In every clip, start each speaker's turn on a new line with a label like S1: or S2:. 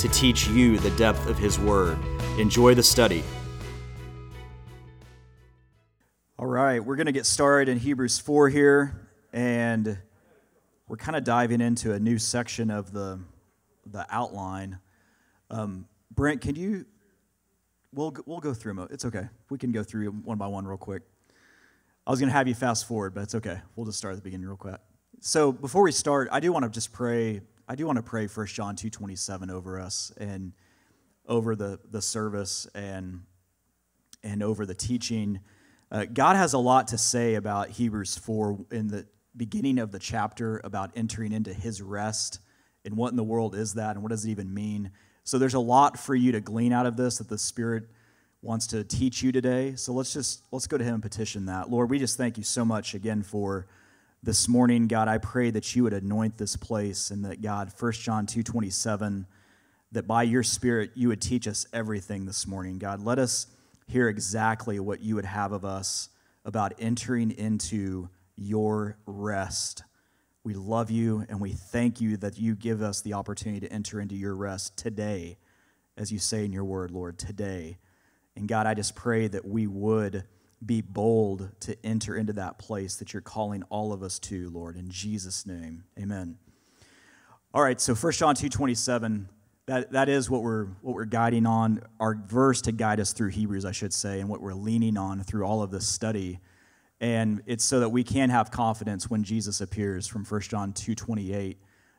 S1: to teach you the depth of His Word. Enjoy the study.
S2: All right, we're going to get started in Hebrews 4 here, and we're kind of diving into a new section of the, the outline. Um, Brent, can you? We'll, we'll go through them. It's okay. We can go through one by one real quick. I was going to have you fast forward, but it's okay. We'll just start at the beginning real quick. So before we start, I do want to just pray I do want to pray 1 John 2.27 over us and over the, the service and, and over the teaching. Uh, God has a lot to say about Hebrews 4 in the beginning of the chapter about entering into his rest and what in the world is that and what does it even mean. So there's a lot for you to glean out of this that the Spirit wants to teach you today. So let's just let's go to him and petition that. Lord, we just thank you so much again for this morning, God, I pray that you would anoint this place and that, God, 1 John 2 27, that by your Spirit you would teach us everything this morning. God, let us hear exactly what you would have of us about entering into your rest. We love you and we thank you that you give us the opportunity to enter into your rest today, as you say in your word, Lord, today. And God, I just pray that we would be bold to enter into that place that you're calling all of us to, Lord, in Jesus' name. Amen. All right, so 1 John 2.27, that, that is what we're, what we're guiding on, our verse to guide us through Hebrews, I should say, and what we're leaning on through all of this study. And it's so that we can have confidence when Jesus appears from 1 John 2.28,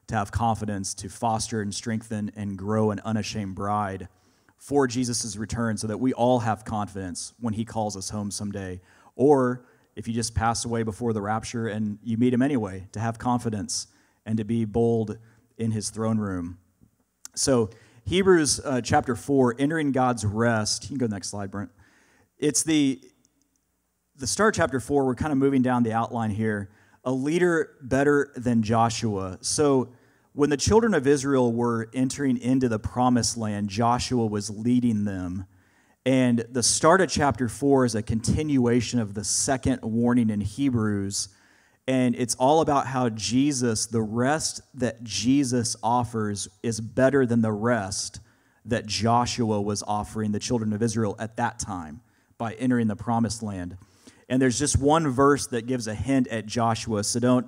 S2: to have confidence to foster and strengthen and grow an unashamed bride for Jesus' return so that we all have confidence when he calls us home someday. Or if you just pass away before the rapture and you meet him anyway, to have confidence and to be bold in his throne room. So, Hebrews uh, chapter 4, entering God's rest. You can go next slide, Brent. It's the, the start chapter 4, we're kind of moving down the outline here. A leader better than Joshua. So, when the children of Israel were entering into the promised land, Joshua was leading them. And the start of chapter 4 is a continuation of the second warning in Hebrews. And it's all about how Jesus, the rest that Jesus offers, is better than the rest that Joshua was offering the children of Israel at that time by entering the promised land. And there's just one verse that gives a hint at Joshua. So don't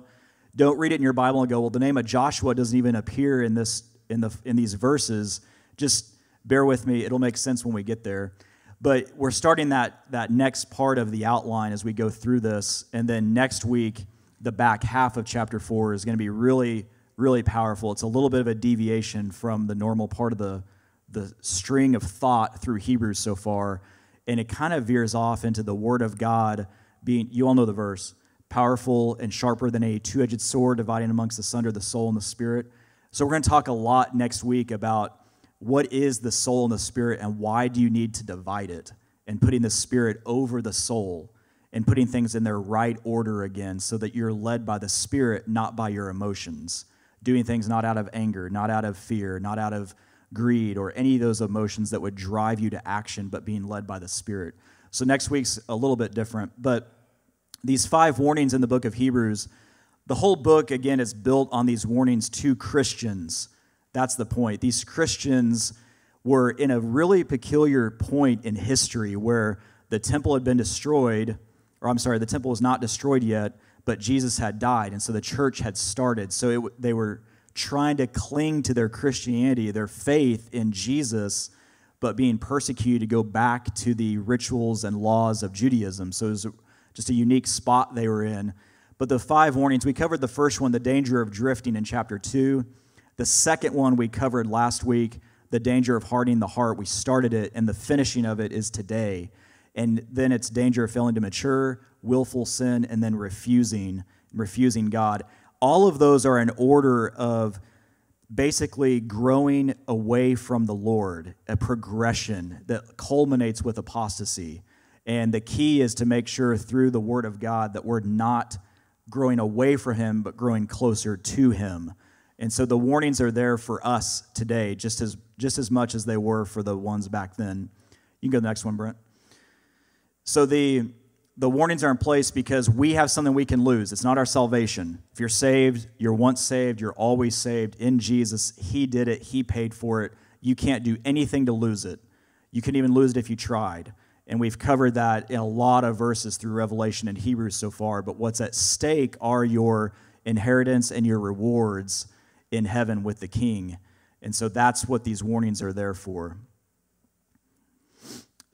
S2: don't read it in your Bible and go, well, the name of Joshua doesn't even appear in this in the in these verses. Just bear with me; it'll make sense when we get there. But we're starting that that next part of the outline as we go through this, and then next week, the back half of chapter four is going to be really really powerful. It's a little bit of a deviation from the normal part of the the string of thought through Hebrews so far, and it kind of veers off into the Word of God being. You all know the verse powerful and sharper than a two edged sword, dividing amongst the sunder the soul and the spirit. So, we're going to talk a lot next week about what is the soul and the spirit and why do you need to divide it and putting the spirit over the soul and putting things in their right order again so that you're led by the spirit, not by your emotions. Doing things not out of anger, not out of fear, not out of greed or any of those emotions that would drive you to action, but being led by the spirit. So, next week's a little bit different, but these five warnings in the book of Hebrews, the whole book, again, is built on these warnings to Christians. That's the point. These Christians were in a really peculiar point in history where the temple had been destroyed, or I'm sorry, the temple was not destroyed yet, but Jesus had died, and so the church had started. So it, they were trying to cling to their Christianity, their faith in Jesus, but being persecuted to go back to the rituals and laws of Judaism. So it was just a unique spot they were in. But the five warnings, we covered the first one, the danger of drifting in chapter 2. The second one we covered last week, the danger of hardening the heart. We started it, and the finishing of it is today. And then it's danger of failing to mature, willful sin, and then refusing, refusing God. All of those are in order of basically growing away from the Lord, a progression that culminates with apostasy. And the key is to make sure through the Word of God that we're not growing away from Him, but growing closer to Him. And so the warnings are there for us today, just as, just as much as they were for the ones back then. You can go to the next one, Brent. So the, the warnings are in place because we have something we can lose. It's not our salvation. If you're saved, you're once saved, you're always saved in Jesus. He did it, He paid for it. You can't do anything to lose it. You couldn't even lose it if you tried. And we've covered that in a lot of verses through Revelation and Hebrews so far. But what's at stake are your inheritance and your rewards in heaven with the King. And so that's what these warnings are there for.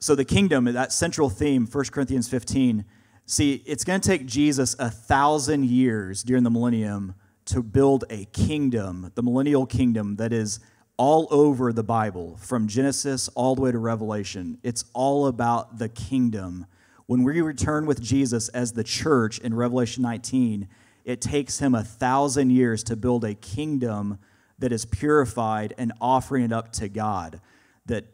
S2: So the kingdom, that central theme, 1 Corinthians 15, see, it's going to take Jesus a thousand years during the millennium to build a kingdom, the millennial kingdom that is all over the Bible, from Genesis all the way to Revelation. It's all about the kingdom. When we return with Jesus as the church in Revelation 19, it takes him a thousand years to build a kingdom that is purified and offering it up to God. That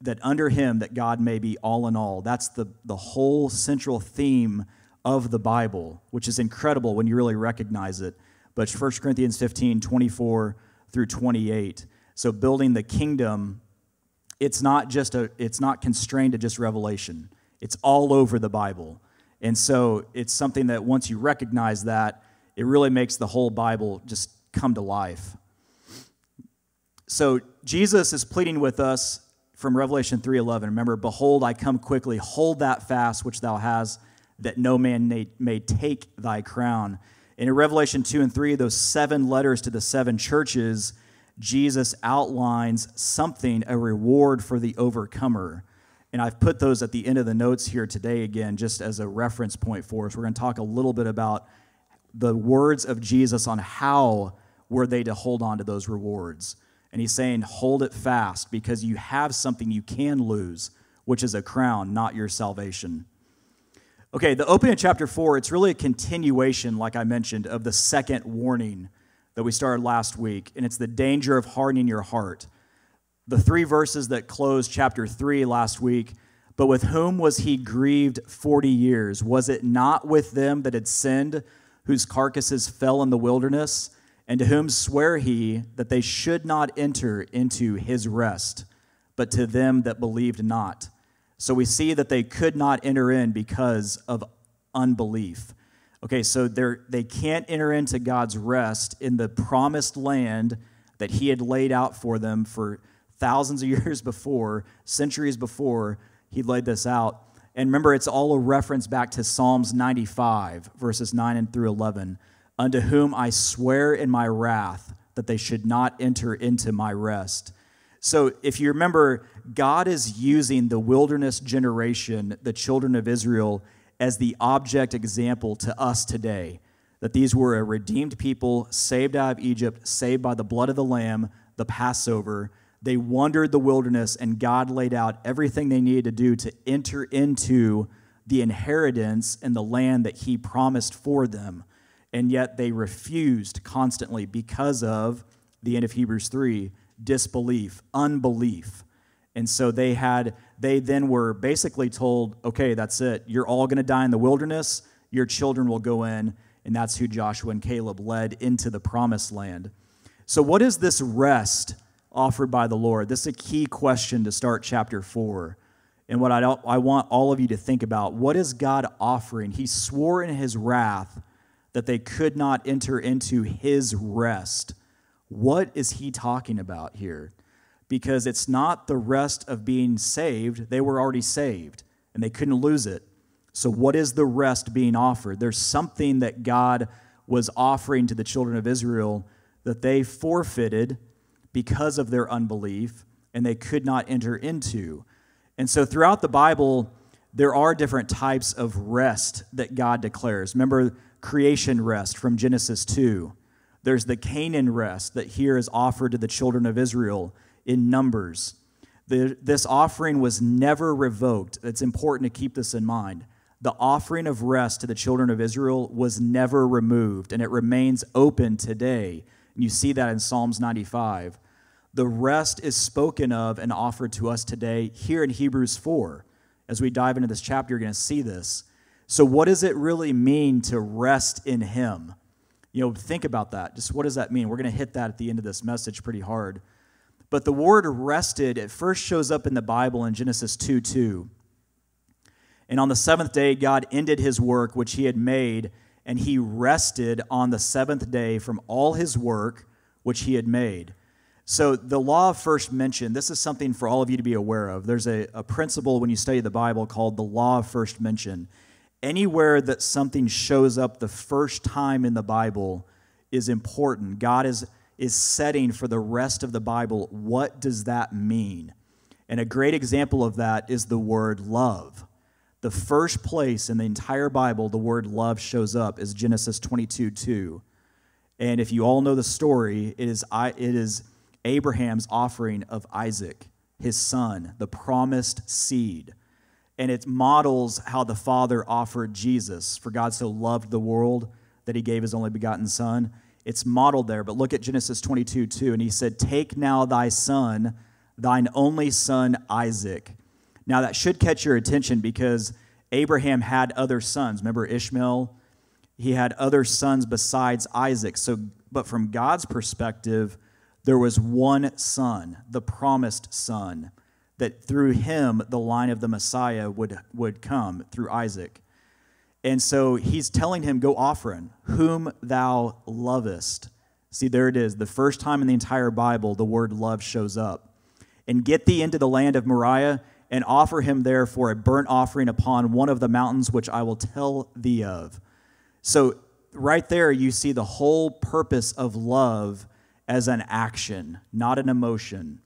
S2: that under him that God may be all in all. That's the, the whole central theme of the Bible, which is incredible when you really recognize it. But 1 Corinthians 15, 24 through 28. So building the kingdom, it's not just a it's not constrained to just revelation. It's all over the Bible. And so it's something that once you recognize that, it really makes the whole Bible just come to life. So Jesus is pleading with us from Revelation 3:11. Remember, behold, I come quickly. Hold that fast which thou hast, that no man may, may take thy crown. And in Revelation 2 and 3, those seven letters to the seven churches, Jesus outlines something, a reward for the overcomer. And I've put those at the end of the notes here today again, just as a reference point for us. We're going to talk a little bit about the words of Jesus on how were they to hold on to those rewards. And he's saying, hold it fast because you have something you can lose, which is a crown, not your salvation. Okay, the opening of chapter four, it's really a continuation, like I mentioned, of the second warning that we started last week, and it's the danger of hardening your heart. The three verses that closed chapter three last week, but with whom was he grieved 40 years? Was it not with them that had sinned, whose carcasses fell in the wilderness? And to whom sware he that they should not enter into his rest, but to them that believed not? So we see that they could not enter in because of unbelief. Okay, so they can't enter into God's rest in the promised land that he had laid out for them for thousands of years before, centuries before he laid this out. And remember, it's all a reference back to Psalms 95, verses 9 and through 11 unto whom I swear in my wrath that they should not enter into my rest. So, if you remember, God is using the wilderness generation, the children of Israel, as the object example to us today. That these were a redeemed people, saved out of Egypt, saved by the blood of the Lamb, the Passover. They wandered the wilderness, and God laid out everything they needed to do to enter into the inheritance and the land that He promised for them and yet they refused constantly because of the end of Hebrews 3 disbelief, unbelief. And so they had they then were basically told, "Okay, that's it. You're all going to die in the wilderness. Your children will go in." And that's who Joshua and Caleb led into the promised land. So what is this rest offered by the Lord? This is a key question to start chapter 4. And what I, I want all of you to think about, what is God offering? He swore in his wrath that they could not enter into his rest. What is he talking about here? Because it's not the rest of being saved, they were already saved and they couldn't lose it. So, what is the rest being offered? There's something that God was offering to the children of Israel that they forfeited because of their unbelief and they could not enter into. And so, throughout the Bible, there are different types of rest that God declares. Remember, creation rest from Genesis 2. There's the Canaan rest that here is offered to the children of Israel in Numbers. The, this offering was never revoked. It's important to keep this in mind. The offering of rest to the children of Israel was never removed, and it remains open today. And you see that in Psalms 95. The rest is spoken of and offered to us today here in Hebrews 4. As we dive into this chapter, you're going to see this. So, what does it really mean to rest in Him? You know, think about that. Just what does that mean? We're going to hit that at the end of this message pretty hard. But the word rested, it first shows up in the Bible in Genesis 2 2. And on the seventh day, God ended his work which he had made, and he rested on the seventh day from all his work which he had made. So, the law of first mention, this is something for all of you to be aware of. There's a, a principle when you study the Bible called the law of first mention. Anywhere that something shows up the first time in the Bible is important. God is, is setting for the rest of the Bible what does that mean? And a great example of that is the word love. The first place in the entire Bible the word love shows up is Genesis 22 2. And if you all know the story, it is, it is Abraham's offering of Isaac, his son, the promised seed. And it models how the Father offered Jesus. For God so loved the world that he gave his only begotten Son. It's modeled there, but look at Genesis 22 2. And he said, Take now thy son, thine only son Isaac now, that should catch your attention because Abraham had other sons. Remember Ishmael? He had other sons besides Isaac. So, but from God's perspective, there was one son, the promised son, that through him the line of the Messiah would, would come through Isaac. And so he's telling him, Go offer him, whom thou lovest. See, there it is. The first time in the entire Bible the word love shows up. And get thee into the land of Moriah and offer him there for a burnt offering upon one of the mountains which I will tell thee of. So, right there, you see the whole purpose of love as an action, not an emotion.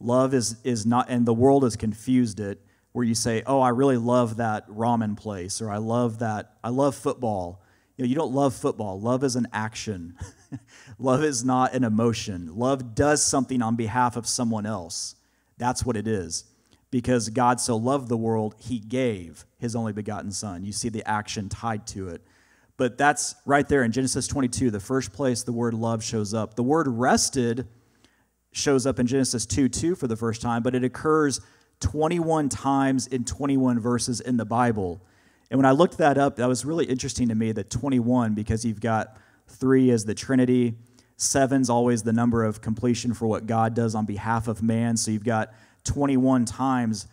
S2: Love is, is not, and the world has confused it, where you say, Oh, I really love that ramen place, or I love that, I love football. You know, you don't love football. Love is an action. love is not an emotion. Love does something on behalf of someone else. That's what it is because God so loved the world, he gave his only begotten Son. You see the action tied to it. But that's right there in Genesis 22, the first place the word love shows up. The word rested shows up in Genesis 2 2 for the first time, but it occurs 21 times in 21 verses in the Bible. And when I looked that up, that was really interesting to me that 21, because you've got three as the Trinity, seven's always the number of completion for what God does on behalf of man. So you've got 21 times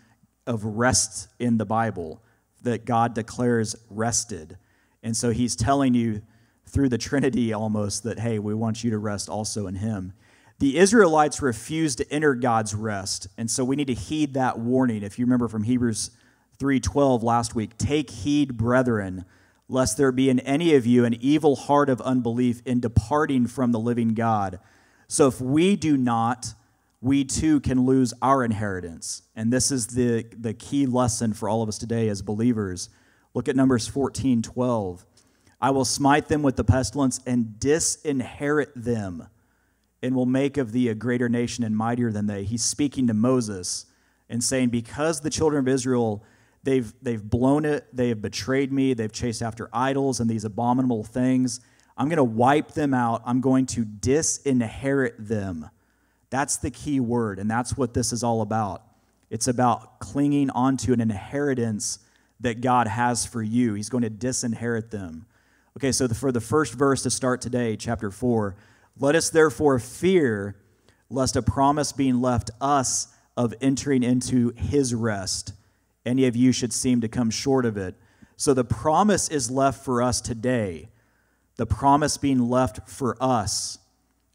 S2: of rest in the Bible that God declares rested. And so he's telling you through the Trinity almost that, hey, we want you to rest also in him. The Israelites refused to enter God's rest, and so we need to heed that warning. If you remember from Hebrews 3:12 last week, take heed, brethren, lest there be in any of you an evil heart of unbelief in departing from the living God. So if we do not we too can lose our inheritance. And this is the, the key lesson for all of us today as believers. Look at Numbers 14 12. I will smite them with the pestilence and disinherit them, and will make of thee a greater nation and mightier than they. He's speaking to Moses and saying, Because the children of Israel, they've, they've blown it, they have betrayed me, they've chased after idols and these abominable things, I'm going to wipe them out. I'm going to disinherit them that's the key word, and that's what this is all about. It's about clinging onto an inheritance that God has for you. He's going to disinherit them. Okay, so for the first verse to start today, chapter 4, let us therefore fear lest a promise being left us of entering into his rest, any of you should seem to come short of it. So the promise is left for us today, the promise being left for us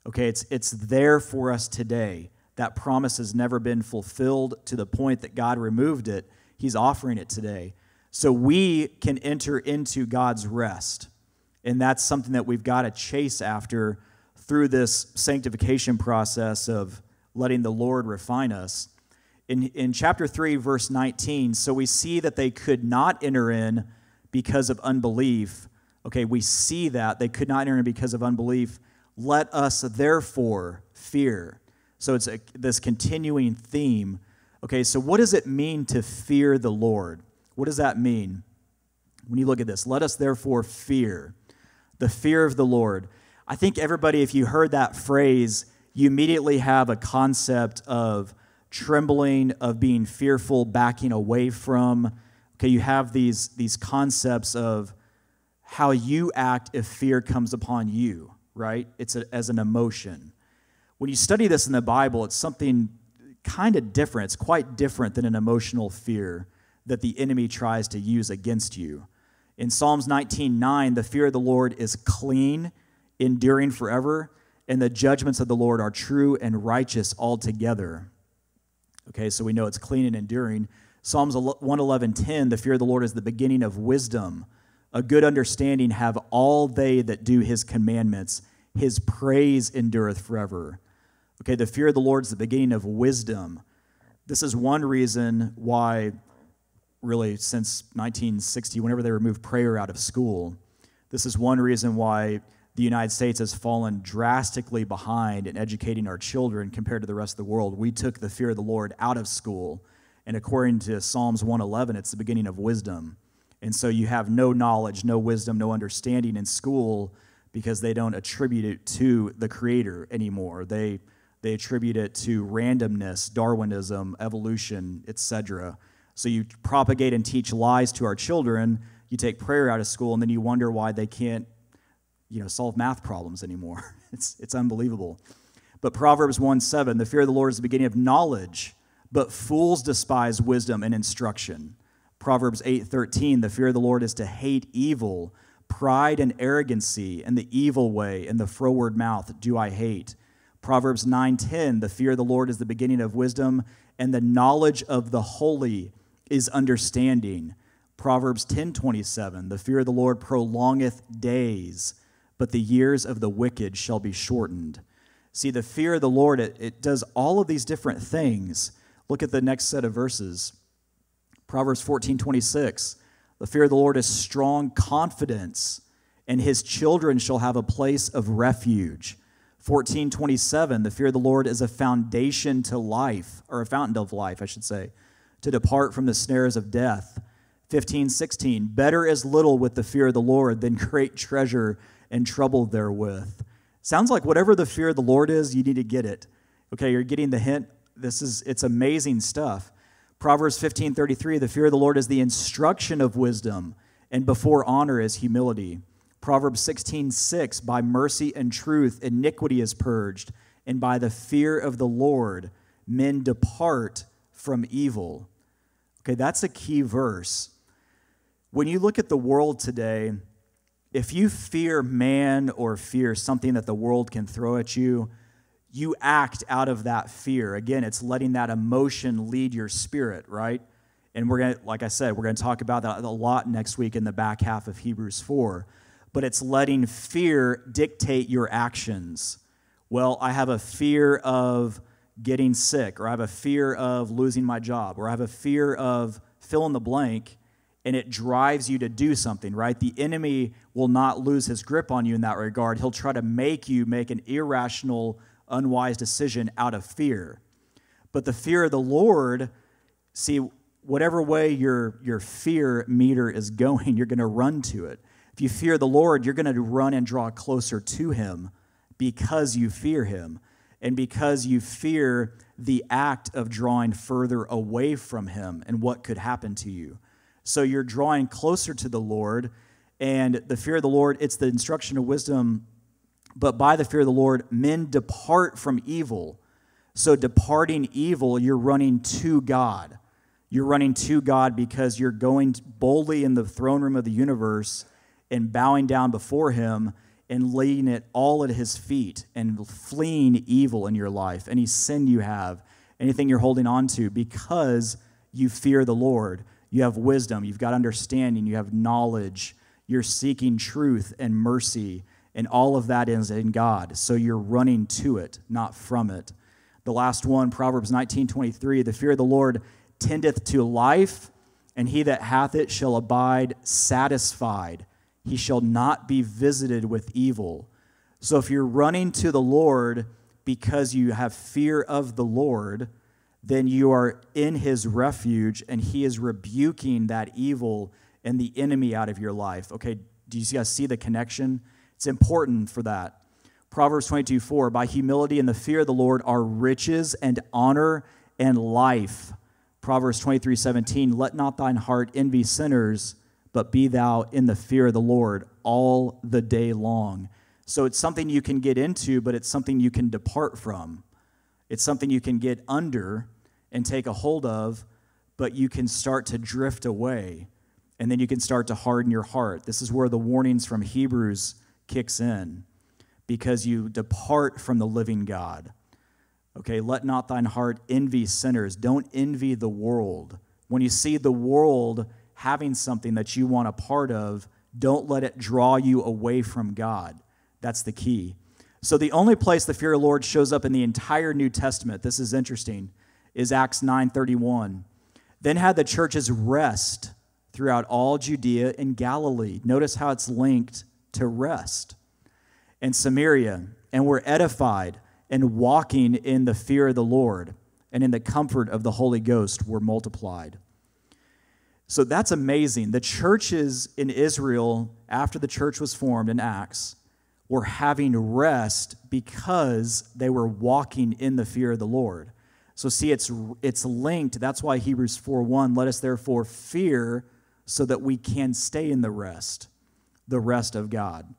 S2: Okay, it's, it's there for us today. That promise has never been fulfilled to the point that God removed it. He's offering it today. So we can enter into God's rest. And that's something that we've got to chase after through this sanctification process of letting the Lord refine us. In, in chapter 3, verse 19, so we see that they could not enter in because of unbelief. Okay, we see that they could not enter in because of unbelief. Let us therefore fear. So it's a, this continuing theme. Okay, so what does it mean to fear the Lord? What does that mean? When you look at this, let us therefore fear. The fear of the Lord. I think everybody, if you heard that phrase, you immediately have a concept of trembling, of being fearful, backing away from. Okay, you have these, these concepts of how you act if fear comes upon you, right? It's a, as an emotion. When you study this in the Bible, it's something kind of different. It's quite different than an emotional fear that the enemy tries to use against you. In Psalms 19:9, the fear of the Lord is clean, enduring forever, and the judgments of the Lord are true and righteous altogether. Okay, so we know it's clean and enduring. Psalms 111:10, the fear of the Lord is the beginning of wisdom. A good understanding have all they that do his commandments. His praise endureth forever. Okay, the fear of the Lord is the beginning of wisdom. This is one reason why really since 1960, whenever they removed prayer out of school. This is one reason why the United States has fallen drastically behind in educating our children compared to the rest of the world. We took the fear of the Lord out of school. And according to Psalms 111, it's the beginning of wisdom. And so you have no knowledge, no wisdom, no understanding in school because they don't attribute it to the Creator anymore. They, they attribute it to randomness, Darwinism, evolution, etc. So you propagate and teach lies to our children. You take prayer out of school, and then you wonder why they can't, you know, solve math problems anymore. It's, it's unbelievable. But Proverbs 1 7, the fear of the Lord is the beginning of knowledge, but fools despise wisdom and instruction. Proverbs 8 13, the fear of the Lord is to hate evil, pride and arrogancy, and the evil way, and the froward mouth do I hate. Proverbs 9:10, the fear of the Lord is the beginning of wisdom, and the knowledge of the holy is understanding. Proverbs 10:27 The fear of the Lord prolongeth days, but the years of the wicked shall be shortened. See, the fear of the Lord it, it does all of these different things. Look at the next set of verses. Proverbs 14:26 The fear of the Lord is strong confidence, and his children shall have a place of refuge. 1427 The fear of the Lord is a foundation to life, or a fountain of life, I should say to depart from the snares of death. 15, 16. Better is little with the fear of the Lord than great treasure and trouble therewith. Sounds like whatever the fear of the Lord is, you need to get it. Okay, you're getting the hint. This is it's amazing stuff. Proverbs 15, 33. The fear of the Lord is the instruction of wisdom, and before honor is humility. Proverbs 16, 6. By mercy and truth, iniquity is purged, and by the fear of the Lord, men depart from evil. Okay, that's a key verse. When you look at the world today, if you fear man or fear something that the world can throw at you, you act out of that fear. Again, it's letting that emotion lead your spirit, right? And we're going to, like I said, we're going to talk about that a lot next week in the back half of Hebrews 4. But it's letting fear dictate your actions. Well, I have a fear of getting sick, or I have a fear of losing my job, or I have a fear of fill in the blank, and it drives you to do something, right? The enemy will not lose his grip on you in that regard. He'll try to make you make an irrational, unwise decision out of fear. But the fear of the Lord, see, whatever way your, your fear meter is going, you're going to run to it. If you fear the Lord, you're going to run and draw closer to him because you fear him and because you fear the act of drawing further away from Him and what could happen to you. So you're drawing closer to the Lord, and the fear of the Lord, it's the instruction of wisdom. But by the fear of the Lord, men depart from evil. So, departing evil, you're running to God. You're running to God because you're going boldly in the throne room of the universe and bowing down before Him and laying it all at his feet and fleeing evil in your life, any sin you have, anything you're holding on to, because you fear the Lord. You have wisdom, you've got understanding, you have knowledge, you're seeking truth and mercy, and all of that is in God. So you're running to it, not from it. The last one, Proverbs 19:23, the fear of the Lord tendeth to life, and he that hath it shall abide satisfied he shall not be visited with evil. So if you're running to the Lord because you have fear of the Lord, then you are in his refuge and he is rebuking that evil and the enemy out of your life. Okay, do you guys see the connection? It's important for that. Proverbs 22 4 By humility and the fear of the Lord are riches and honor and life. Proverbs 23 17 Let not thine heart envy sinners, but be thou in the fear of the Lord all the day long. So it's something you can get into, but it's something you can depart from. It's something you can get under and take a hold of, but you can start to drift away. And then you can start to harden your heart. This is where the warnings from Hebrews kicks in because you depart from the living God. Okay, let not thine heart envy sinners. Don't envy the world. When you see the world having something that you want a part of, don't let it draw you away from God. That's the key. So the only place the fear of the Lord shows up in the entire New Testament, this is interesting, is Acts 9:31. Then had the churches rest throughout all Judea and Galilee. Notice how it's linked to rest and Samaria, and were edified and walking in the fear of the Lord and in the comfort of the Holy Ghost were multiplied. So that's amazing. The churches in Israel, after the church was formed in Acts, were having rest because they were walking in the fear of the Lord. So see, it's it's linked. That's why Hebrews 4:1, let us therefore fear so that we can stay in the rest, the rest of God.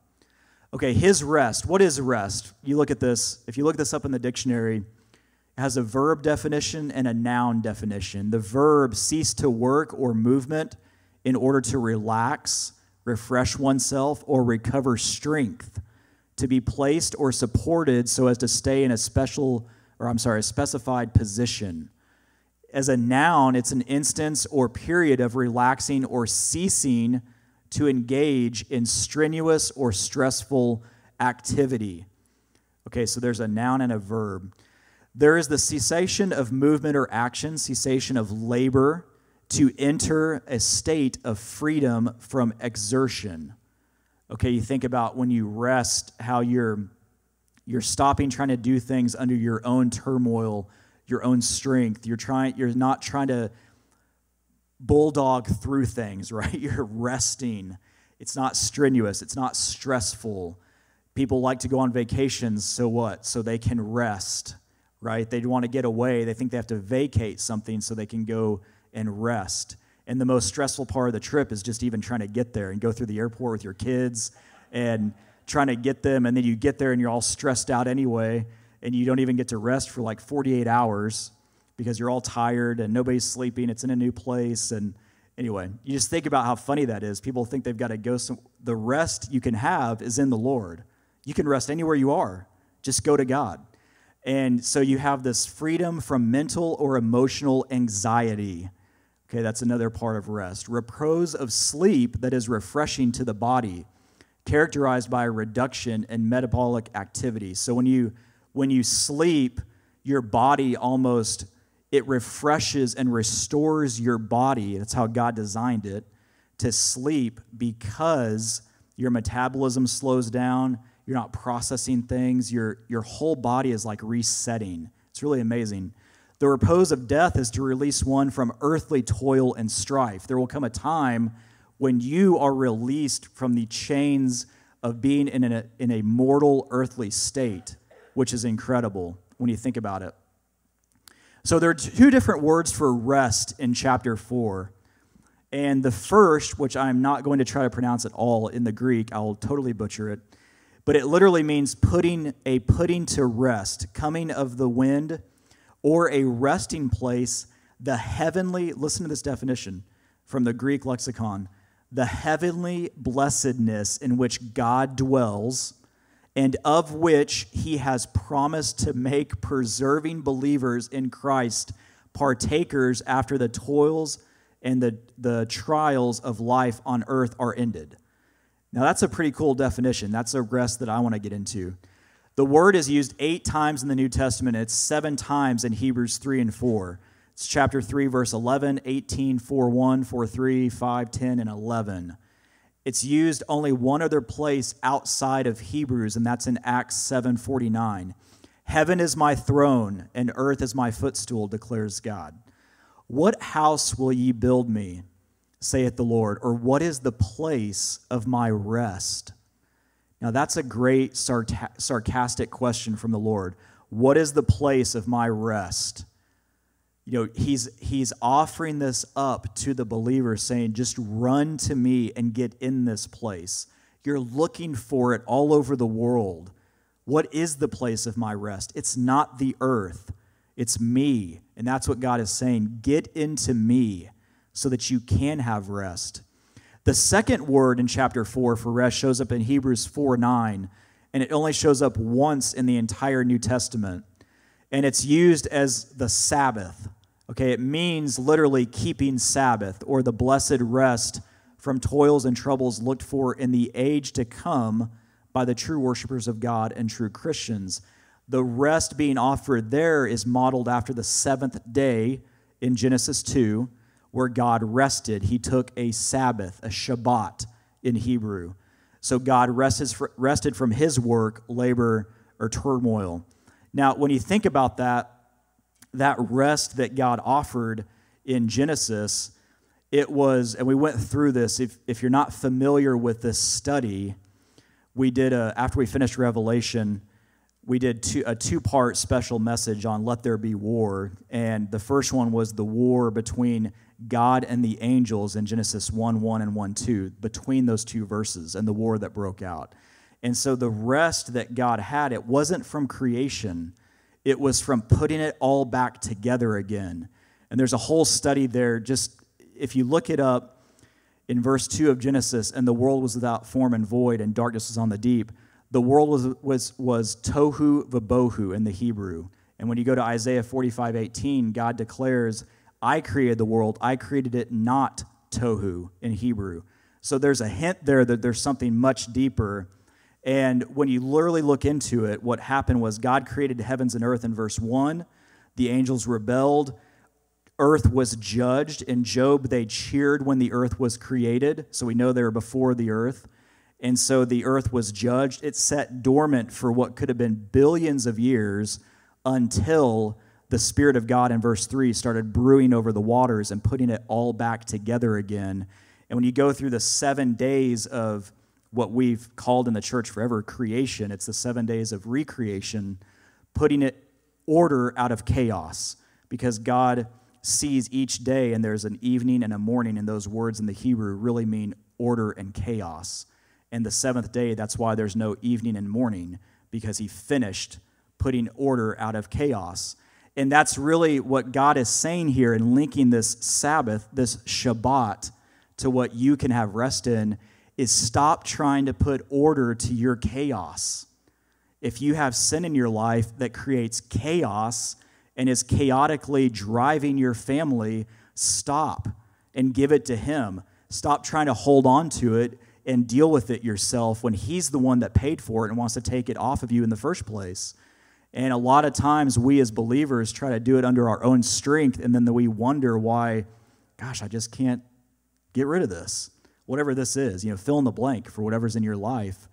S2: Okay, his rest. What is rest? You look at this, if you look this up in the dictionary, it has a verb definition and a noun definition. The verb cease to work or movement in order to relax, refresh oneself, or recover strength, to be placed or supported so as to stay in a special, or I'm sorry, a specified position. As a noun, it's an instance or period of relaxing or ceasing to engage in strenuous or stressful activity. Okay, so there's a noun and a verb. There is the cessation of movement or action, cessation of labor, to enter a state of freedom from exertion. Okay, you think about when you rest, how you're you're stopping trying to do things under your own turmoil, your own strength. You're trying you're not trying to bulldog through things, right? You're resting. It's not strenuous, it's not stressful. People like to go on vacations, so what? So they can rest, right? They want to get away. They think they have to vacate something so they can go and rest. And the most stressful part of the trip is just even trying to get there and go through the airport with your kids and trying to get them. And then you get there and you're all stressed out anyway, and you don't even get to rest for like 48 hours because you're all tired and nobody's sleeping. It's in a new place. And anyway, you just think about how funny that is. People think they've got to go some, the rest you can have is in the Lord. You can rest anywhere you are, just go to God. And so you have this freedom from mental or emotional anxiety. Okay, that's another part of rest. Repose of sleep that is refreshing to the body, characterized by a reduction in metabolic activity. So when you when you sleep, your body almost it refreshes and restores your body. That's how God designed it to sleep because your metabolism slows down. You're not processing things. Your, your whole body is like resetting. It's really amazing. The repose of death is to release one from earthly toil and strife. There will come a time when you are released from the chains of being in a, in a mortal earthly state, which is incredible when you think about it. So there are two different words for rest in chapter 4. And the first, which I'm not going to try to pronounce at all in the Greek, I'll totally butcher it, but it literally means putting a putting to rest, coming of the wind, or a resting place, the heavenly, listen to this definition from the Greek lexicon, the heavenly blessedness in which God dwells and of which he has promised to make preserving believers in Christ partakers after the toils and the, the trials of life on earth are ended. Now, that's a pretty cool definition. That's a rest that I want to get into. The word is used eight times in the New Testament, it's seven times in Hebrews 3 and 4. It's chapter 3, verse 11, 18, 4 1, 4 3, 5, 10, and 11. It's used only one other place outside of Hebrews, and that's in Acts 7:49. Heaven is my throne, and earth is my footstool, declares God. What house will ye build me, saith the Lord, or what is the place of my rest? Now, that's a great sarcastic question from the Lord. What is the place of my rest? You know, he's, he's offering this up to the believer saying, just run to me and get in this place. You're looking for it all over the world. What is the place of my rest? It's not the earth, it's me. And that's what God is saying. Get into me so that you can have rest. The second word in chapter 4 for rest shows up in Hebrews 4 9, and it only shows up once in the entire New Testament. And it's used as the Sabbath. Okay, it means literally keeping Sabbath or the blessed rest from toils and troubles looked for in the age to come by the true worshipers of God and true Christians. The rest being offered there is modeled after the seventh day in Genesis 2 where God rested. He took a Sabbath, a Shabbat in Hebrew. So God rested from his work, labor, or turmoil. Now, when you think about that, that rest that God offered in Genesis, it was, and we went through this. If, if you're not familiar with this study, we did, a, after we finished Revelation, we did two, a two part special message on Let There Be War. And the first one was the war between God and the angels in Genesis 1 1 and 1 2, between those two verses and the war that broke out. And so the rest that God had, it wasn't from creation, it was from putting it all back together again. And there's a whole study there. Just if you look it up in verse 2 of Genesis, and the world was without form and void, and darkness was on the deep, the world was, was, was tohu vabohu in the Hebrew. And when you go to Isaiah 45 18, God declares, I created the world, I created it not tohu in Hebrew. So there's a hint there that there's something much deeper. And when you literally look into it, what happened was God created heavens and earth in verse 1. The angels rebelled. Earth was judged. In Job, they cheered when the earth was created. So we know they were before the earth. And so the earth was judged. It sat dormant for what could have been billions of years until the Spirit of God in verse 3 started brewing over the waters and putting it all back together again. And when you go through the seven days of what we've called in the church forever creation, it's the seven days of recreation, putting it order out of chaos because God sees each day and there's an evening and a morning, and those words in the Hebrew really mean order and chaos. And the seventh day, that's why there's no evening and morning because he finished putting order out of chaos. And that's really what God is saying here in linking this Sabbath, this Shabbat, to what you can have rest in is stop trying to put order to your chaos. If you have sin in your life that creates chaos and is chaotically driving your family, stop and give it to Him. Stop trying to hold on to it and deal with it yourself when He's the one that paid for it and wants to take it off of you in the first place. And a lot of times we as believers try to do it under our own strength, and then we wonder why, gosh, I just can't get rid of this. Whatever this is, you know, fill in the blank for whatever's in your life.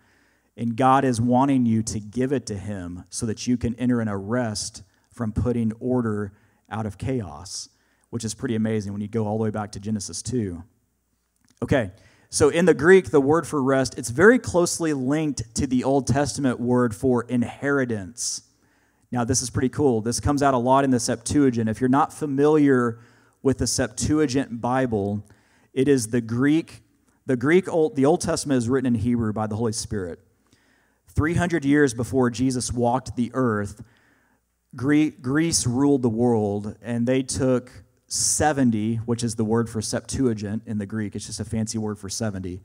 S2: And God is wanting you to give it to Him so that you can enter in a rest from putting order out of chaos, which is pretty amazing when you go all the way back to Genesis 2. Okay, so in the Greek, the word for rest, it's very closely linked to the Old Testament word for inheritance. Now, this is pretty cool. This comes out a lot in the Septuagint. If you're not familiar with the Septuagint Bible, it is the Greek. The Greek Old, the Old Testament is written in Hebrew by the Holy Spirit. 300 years before Jesus walked the earth, Greece ruled the world, and they took 70, which is the word for Septuagint in the Greek. It's just a fancy word for 70.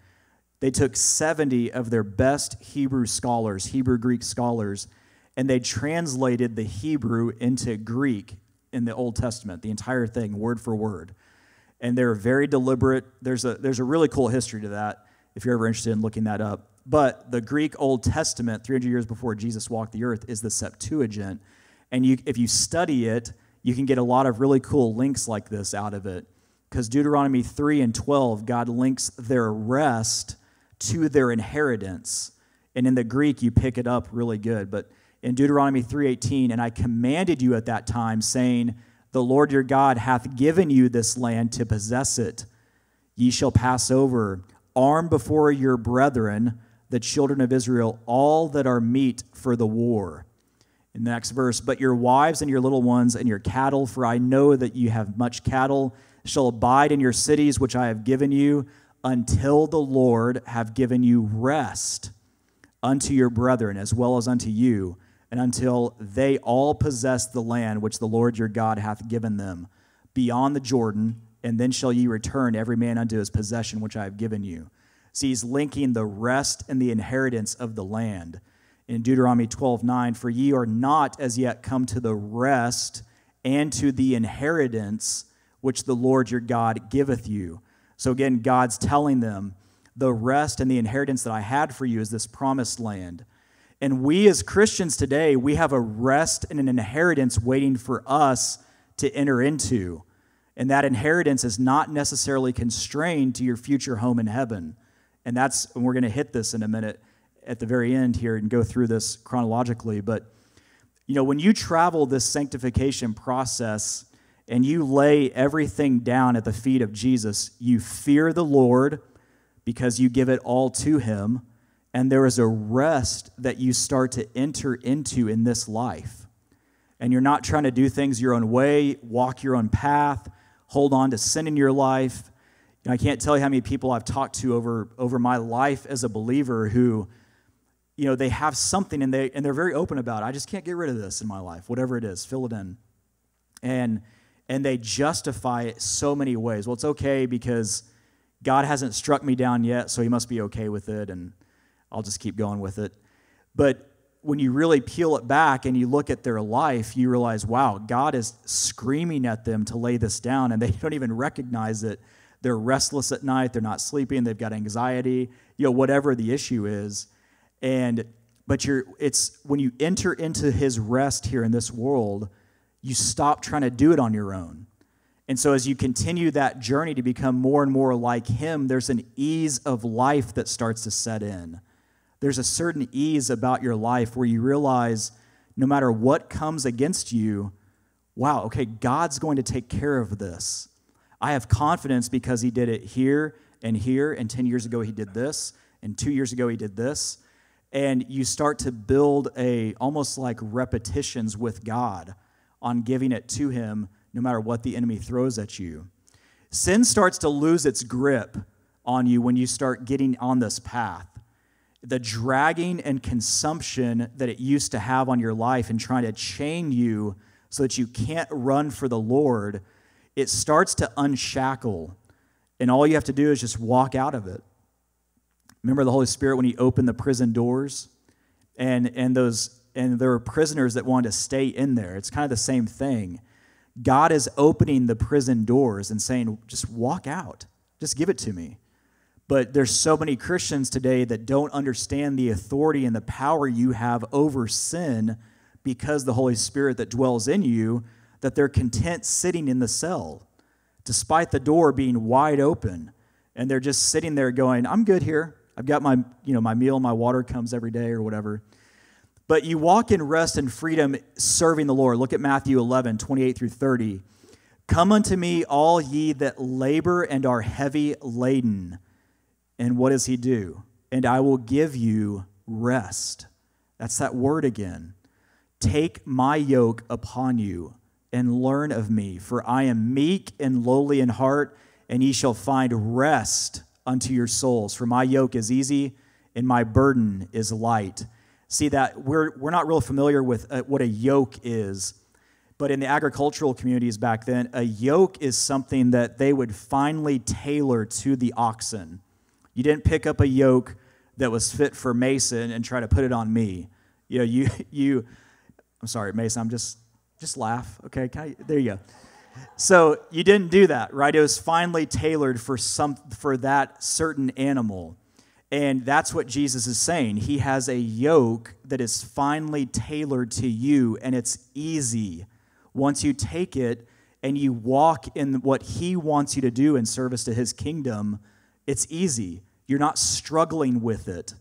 S2: They took 70 of their best Hebrew scholars, Hebrew Greek scholars, and they translated the Hebrew into Greek in the Old Testament, the entire thing, word for word. And they're very deliberate. There's a, there's a really cool history to that if you're ever interested in looking that up. But the Greek Old Testament, 300 years before Jesus walked the earth, is the Septuagint. And you, if you study it, you can get a lot of really cool links like this out of it. Because Deuteronomy 3 and 12, God links their rest to their inheritance. And in the Greek, you pick it up really good. But in Deuteronomy 3:18, and I commanded you at that time saying, the Lord your God hath given you this land to possess it. Ye shall pass over, armed before your brethren, the children of Israel all that are meet for the war. In the next verse, but your wives and your little ones and your cattle, for I know that you have much cattle, shall abide in your cities which I have given you, until the Lord have given you rest unto your brethren as well as unto you, and until they all possess the land which the Lord your God hath given them beyond the Jordan, and then shall ye return every man unto his possession which I have given you. See, he's linking the rest and the inheritance of the land. In Deuteronomy 12 9, for ye are not as yet come to the rest and to the inheritance which the Lord your God giveth you. So again, God's telling them, the rest and the inheritance that I had for you is this promised land. And we as Christians today, we have a rest and an inheritance waiting for us to enter into. And that inheritance is not necessarily constrained to your future home in heaven. And that's, and we're going to hit this in a minute at the very end here and go through this chronologically. But, you know, when you travel this sanctification process and you lay everything down at the feet of Jesus, you fear the Lord because you give it all to Him. And there is a rest that you start to enter into in this life. And you're not trying to do things your own way, walk your own path, hold on to sin in your life. You know, I can't tell you how many people I've talked to over, over my life as a believer who, you know, they have something and, they, and they're very open about it. I just can't get rid of this in my life, whatever it is, fill it in. And, and they justify it so many ways. Well, it's okay because God hasn't struck me down yet, so he must be okay with it, and I'll just keep going with it. But when you really peel it back and you look at their life, you realize, wow, God is screaming at them to lay this down, and they don't even recognize it. They're restless at night, they're not sleeping, they've got anxiety, you know, whatever the issue is. And but you're it's when you enter into his rest here in this world, you stop trying to do it on your own. And so, as you continue that journey to become more and more like Him, there's an ease of life that starts to set in. There's a certain ease about your life where you realize no matter what comes against you, wow, okay, God's going to take care of this. I have confidence because He did it here and here, and 10 years ago He did this, and two years ago He did this. And you start to build a almost like repetitions with God on giving it to Him no matter what the enemy throws at you. Sin starts to lose its grip on you when you start getting on this path. The dragging and consumption that it used to have on your life and trying to chain you so that you can't run for the Lord, it starts to unshackle. And all you have to do is just walk out of it. Remember the Holy Spirit when He opened the prison doors? And, and, those, and there were prisoners that wanted to stay in there. It's kind of the same thing. God is opening the prison doors and saying, just walk out, just give it to me. But there's so many Christians today that don't understand the authority and the power you have over sin because the Holy Spirit that dwells in you, that they're content sitting in the cell, despite the door being wide open. And they're just sitting there going, I'm good here. I've got my, you know, my meal, my water comes every day or whatever. But you walk in rest and freedom serving the Lord. Look at Matthew 11, 28 through 30. Come unto me, all ye that labor and are heavy laden. And what does he do? And I will give you rest. That's that word again. Take my yoke upon you and learn of me, for I am meek and lowly in heart, and ye shall find rest unto your souls. For my yoke is easy and my burden is light see that we're, we're not real familiar with uh, what a yoke is. But in the agricultural communities back then, a yoke is something that they would finely tailor to the oxen. You didn't pick up a yoke that was fit for Mason and try to put it on me. You know, you, you I'm sorry, Mason, I'm just, just laugh, okay? I, there you go. So you didn't do that, right? It was finely tailored for some for that certain animal. And that's what Jesus is saying. He has a yoke that is finely tailored to you, and it's easy. Once you take it and you walk in what He wants you to do in service to His kingdom, it's easy. You're not struggling with it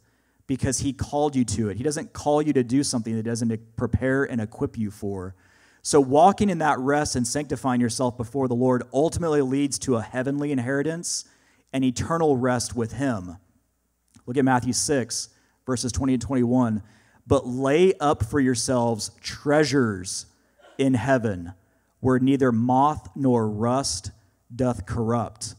S2: because He called you to it. He doesn't call you to do something that doesn't prepare and equip you for. So, walking in that rest and sanctifying yourself before the Lord ultimately leads to a heavenly inheritance and eternal rest with Him. Look at Matthew 6, verses 20 and 21. But lay up for yourselves treasures in heaven, where neither moth nor rust doth corrupt,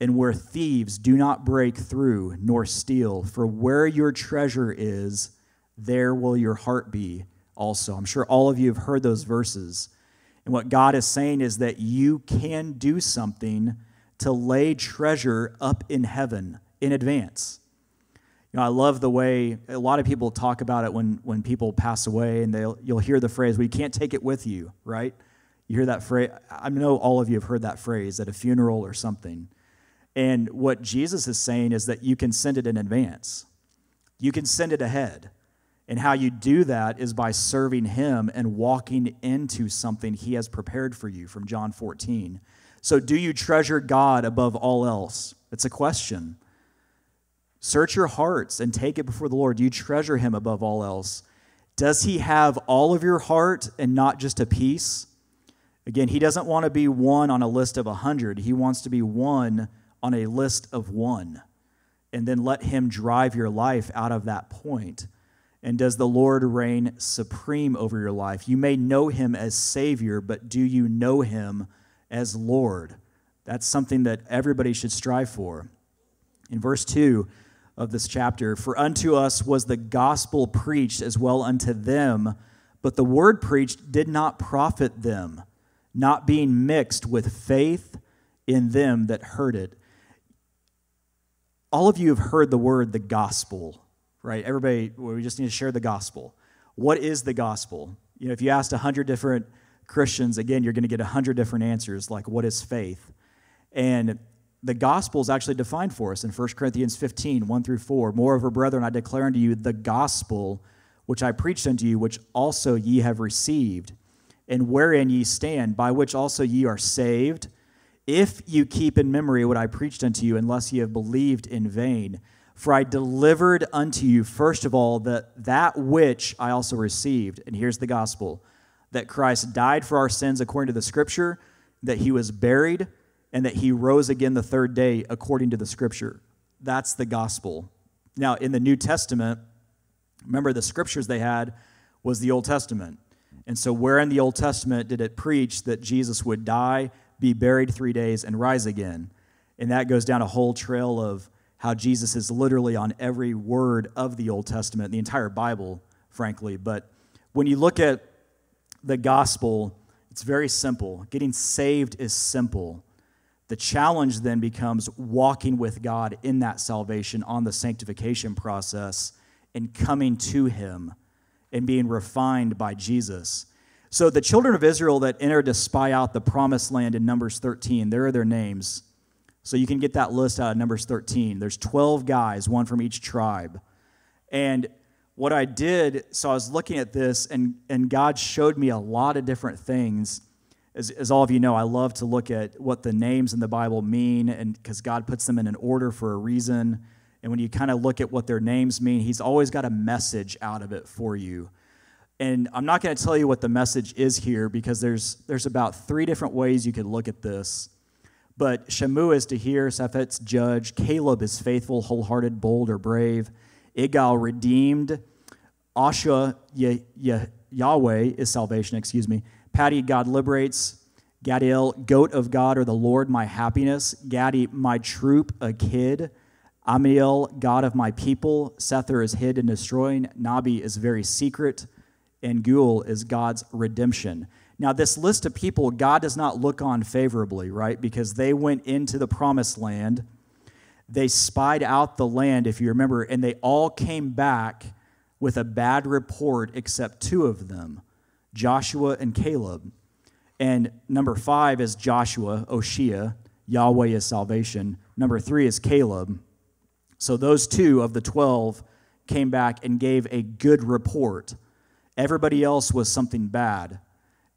S2: and where thieves do not break through nor steal. For where your treasure is, there will your heart be also. I'm sure all of you have heard those verses. And what God is saying is that you can do something to lay treasure up in heaven in advance. You know, I love the way a lot of people talk about it when, when people pass away, and they'll, you'll hear the phrase, "We can't take it with you, right? You hear that phrase. I know all of you have heard that phrase at a funeral or something. And what Jesus is saying is that you can send it in advance, you can send it ahead. And how you do that is by serving Him and walking into something He has prepared for you from John 14. So, do you treasure God above all else? It's a question. Search your hearts and take it before the Lord. Do you treasure Him above all else? Does He have all of your heart and not just a piece? Again, He doesn't want to be one on a list of a hundred, He wants to be one on a list of one. And then let Him drive your life out of that point. And does the Lord reign supreme over your life? You may know Him as Savior, but do you know Him as Lord? That's something that everybody should strive for. In verse 2, of this chapter. For unto us was the gospel preached as well unto them, but the word preached did not profit them, not being mixed with faith in them that heard it. All of you have heard the word the gospel, right? Everybody, we just need to share the gospel. What is the gospel? You know, if you asked 100 different Christians, again, you're going to get 100 different answers, like what is faith? And the gospel is actually defined for us in 1 Corinthians 15, 1 through 4. Moreover, brethren, I declare unto you the gospel which I preached unto you, which also ye have received, and wherein ye stand, by which also ye are saved, if you keep in memory what I preached unto you, unless ye have believed in vain. For I delivered unto you, first of all, that, that which I also received. And here's the gospel that Christ died for our sins according to the scripture, that he was buried and that he rose again the third day according to the scripture. That's the gospel. Now, in the New Testament, remember the scriptures they had was the Old Testament. And so, where in the Old Testament did it preach that Jesus would die, be buried three days, and rise again? And that goes down a whole trail of how Jesus is literally on every word of the Old Testament, the entire Bible, frankly. But when you look at the gospel, it's very simple. Getting saved is simple. The challenge then becomes walking with God in that salvation on the sanctification process and coming to Him and being refined by Jesus. So, the children of Israel that entered to spy out the promised land in Numbers 13, there are their names. So, you can get that list out of Numbers 13. There's 12 guys, one from each tribe. And what I did, so I was looking at this, and, and God showed me a lot of different things as, as all of you know, I love to look at what the names in the Bible mean, and because God puts them in an order for a reason. And when you kind of look at what their names mean, He's always got a message out of it for you. And I'm not going to tell you what the message is here because there's, there's about three different ways you could look at this. But Shamu is to hear, Sephet's judge, Caleb is faithful, wholehearted, bold, or brave, Igal redeemed, Asha Yahweh is salvation, excuse me, Palti, God liberates. Gaddiel, goat of God, or the Lord, my happiness. Gadi, my troop, a kid. Ammiel, God of my people. Sethur is hid and destroying. Nahbi is very secret. And Gul is God's redemption. Now, this list of people, God does not look on favorably, right? Because they went into the promised land. They spied out the land, if you remember, and they all came back with a bad report except two of them. Joshua and Caleb. And number five is Joshua, Oshea, Yahweh is salvation. Number three is Caleb. So those two of the 12 came back and gave a good report. Everybody else was something bad.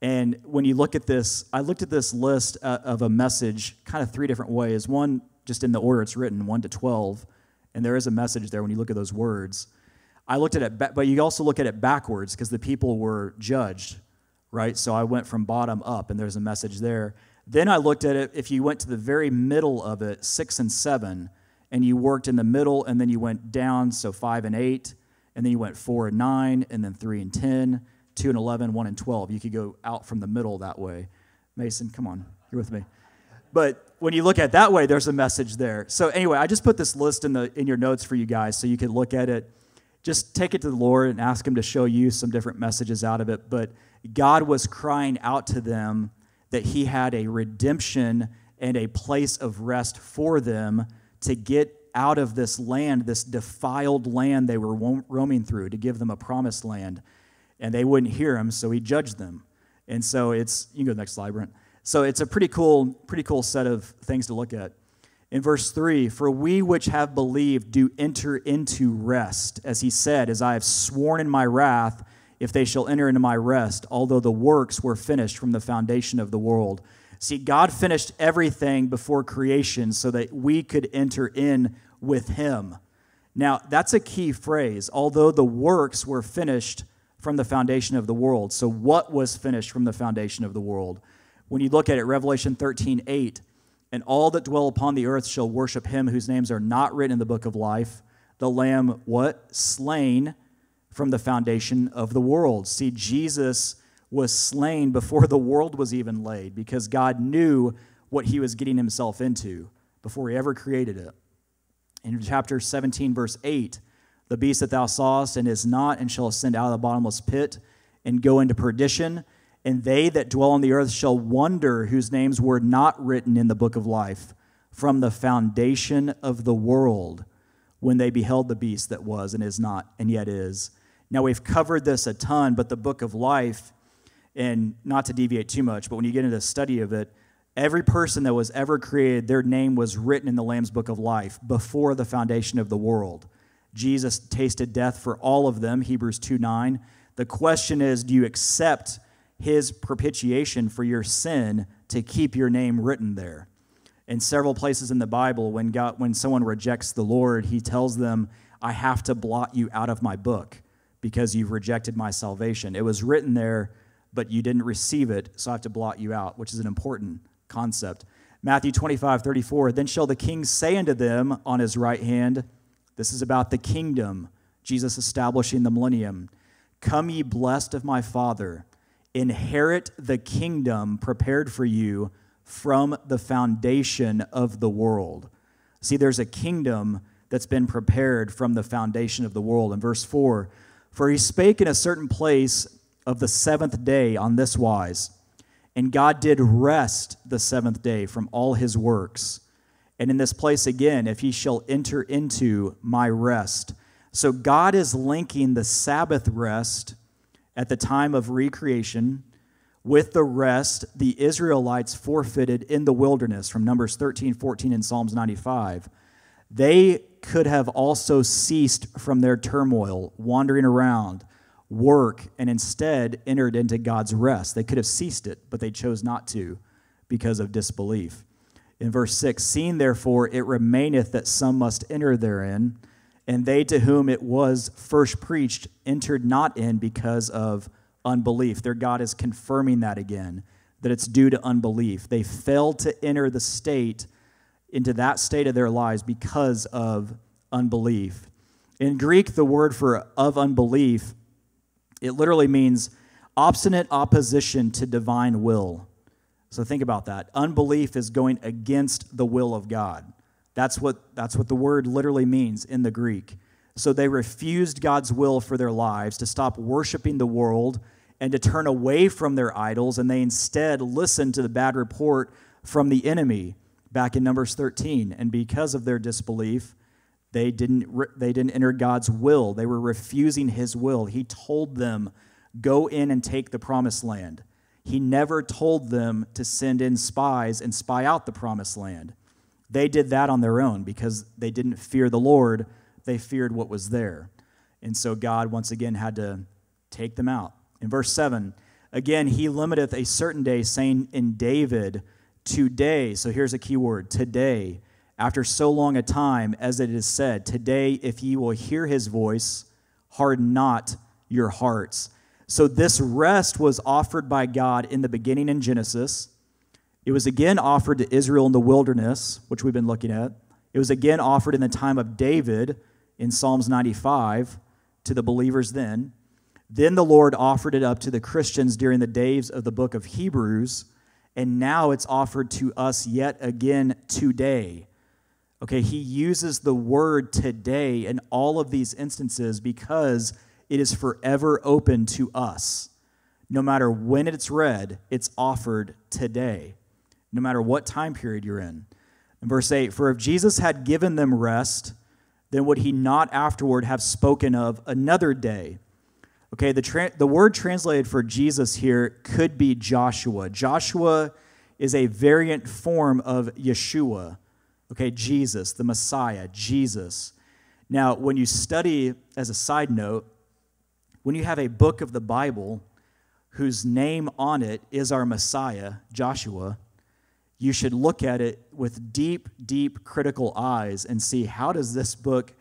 S2: And when you look at this, I looked at this list uh, of a message kind of three different ways. One, just in the order it's written, 1 to 12. And there is a message there when you look at those words. I looked at it, but you also look at it backwards because the people were judged, right? So I went from bottom up, and there's a message there. Then I looked at it, if you went to the very middle of it, six and seven, and you worked in the middle, and then you went down, so five and eight, and then you went 4 and 9, and then 3 and 10, 2 and 11, 1 and 12. You could go out from the middle that way. Mason, come on, you're with me. But when you look at that way, there's a message there. So anyway, I just put this list in the in your notes for you guys so you can look at it. Just take it to the Lord and ask him to show you some different messages out of it. But God was crying out to them that he had a redemption and a place of rest for them to get out of this land, this defiled land they were roaming through, to give them a promised land. And they wouldn't hear him, so he judged them. And so it's, you can go to the next slide, Brent. So it's a pretty cool, pretty cool set of things to look at. In verse 3, for we which have believed do enter into rest, as he said, as I have sworn in my wrath, if they shall enter into my rest, although the works were finished from the foundation of the world. See, God finished everything before creation so that we could enter in with him. Now, that's a key phrase. Although the works were finished from the foundation of the world. So, what was finished from the foundation of the world? When you look at it, Revelation 13 8, and all that dwell upon the earth shall worship him whose names are not written in the book of life. The Lamb, what? Slain from the foundation of the world. See, Jesus was slain before the world was even laid because God knew what he was getting himself into before he ever created it. In chapter 17, verse 8, the beast that thou sawest and is not, and shall ascend out of the bottomless pit and go into perdition. And they that dwell on the earth shall wonder whose names were not written in the book of life from the foundation of the world when they beheld the beast that was and is not and yet is. Now, we've covered this a ton, but the book of life and not to deviate too much, but when you get into the study of it, every person that was ever created, their name was written in the Lamb's book of life before the foundation of the world. Jesus tasted death for all of them, Hebrews 2 9. The question is do you accept his propitiation for your sin to keep your name written there? In several places in the Bible, when, God, when someone rejects the Lord, he tells them, I have to blot you out of my book because you've rejected my salvation. It was written there but you didn't receive it, so I have to blot you out, which is an important concept. Matthew 25, 34. Then shall the king say unto them on his right hand, This is about the kingdom, Jesus establishing the millennium. Come, ye blessed of my Father, inherit the kingdom prepared for you from the foundation of the world. See, there's a kingdom that's been prepared from the foundation of the world. In verse 4, for he spake in a certain place of the seventh day on this wise. And God did rest the seventh day from all his works. And in this place again, if he shall enter into my rest. So God is linking the Sabbath rest at the time of recreation with the rest the Israelites forfeited in the wilderness from Numbers 13, 14, and Psalms 95. They could have also ceased from their turmoil, wandering around, work and instead entered into God's rest. They could have ceased it, but they chose not to because of disbelief. In verse 6, seeing therefore it remaineth that some must enter therein, and they to whom it was first preached entered not in because of unbelief. Their God is confirming that again, that it's due to unbelief. They failed to enter the state, into that state of their lives because of unbelief. In Greek, the word for of unbelief it literally means obstinate opposition to divine will. So think about that. Unbelief is going against the will of God. That's what, that's what the word literally means in the Greek. So they refused God's will for their lives to stop worshiping the world and to turn away from their idols, and they instead listened to the bad report from the enemy back in Numbers 13. And because of their disbelief, they didn't, they didn't enter God's will. They were refusing his will. He told them, go in and take the promised land. He never told them to send in spies and spy out the promised land. They did that on their own because they didn't fear the Lord, they feared what was there. And so God once again had to take them out. In verse 7, again, he limiteth a certain day, saying in David, today. So here's a key word today after so long a time, as it is said, Today, if ye will hear his voice, harden not your hearts. So, this rest was offered by God in the beginning in Genesis. It was again offered to Israel in the wilderness, which we've been looking at. It was again offered in the time of David in Psalms 95. to the believers then. Then the Lord offered it up to the Christians during the days of the book of Hebrews, and now it's offered to us yet again today. Okay, he uses the word today in all of these instances because it is forever open to us. No matter when it's read, it's offered today, no matter what time period you're in. In verse 8, for if Jesus had given them rest, then would he not afterward have spoken of another day? Okay, the, tra- the word translated for Jesus here could be Joshua. Joshua is a variant form of Yeshua. Okay, Jesus, the Messiah, Jesus. Now, when you study, as a side note, when you have a book of the Bible whose name on it is our Messiah, Joshua, you should look at it with deep, deep critical eyes and see how does this book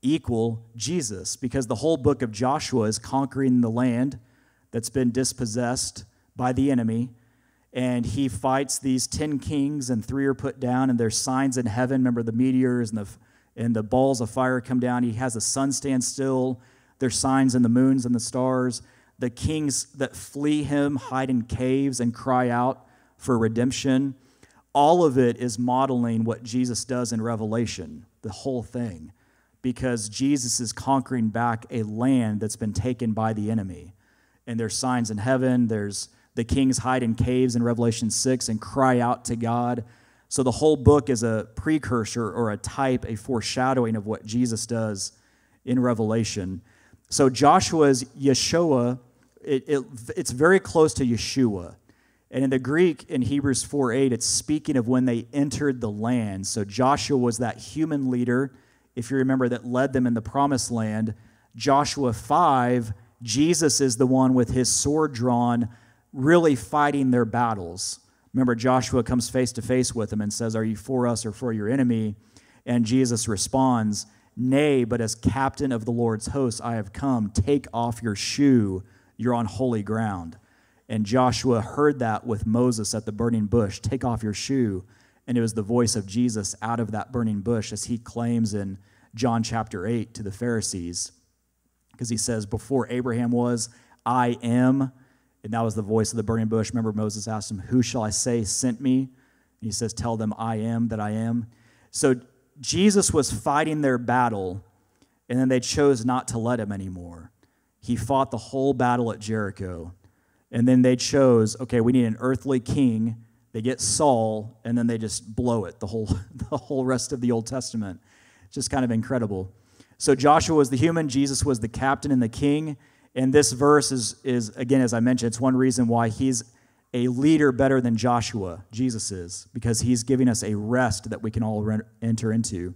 S2: equal Jesus? Because the whole book of Joshua is conquering the land that's been dispossessed by the enemy. And he fights these 10 kings, and three are put down, and there's signs in heaven. Remember the meteors and the, and the balls of fire come down. He has the sun stand still. There's signs in the moons and the stars. The kings that flee him hide in caves and cry out for redemption. All of it is modeling what Jesus does in Revelation, the whole thing because Jesus is conquering back a land that's been taken by the enemy. And there's signs in heaven, there's the kings hide in caves in Revelation 6 and cry out to God. So the whole book is a precursor or a type, a foreshadowing of what Jesus does in Revelation. So Joshua's Yeshua, it, it, it's very close to Yeshua. And in the Greek, in Hebrews 4 8, it's speaking of when they entered the land. So Joshua was that human leader if you remember, that led them in the promised land. Joshua 5, Jesus is the one with his sword drawn, really fighting their battles. Remember, Joshua comes face to face with him and says, Are you for us or for your enemy? And Jesus responds, Nay, but as captain of the Lord's host, I have come. Take off your shoe. You're on holy ground. And Joshua heard that with Moses at the burning bush Take off your shoe and it was the voice of Jesus out of that burning bush, as he claims in John chapter 8 to the Pharisees. Because he says, Before Abraham was, I am. And that was the voice of the burning bush. Remember, Moses asked him, Who shall I say sent me? And he says, Tell them, I am that I am. So Jesus was fighting their battle, and then they chose not to let him anymore. He fought the whole battle at Jericho. And then they chose, okay, we need an earthly king they get Saul, and then they just blow it the whole, the whole rest of the Old Testament. Just kind of incredible. So Joshua was the human, Jesus was the captain and the king. And this verse is, is, again, as I mentioned, it's one reason why he's a leader better than Joshua, Jesus is, because he's giving us a rest that we can all re- enter into.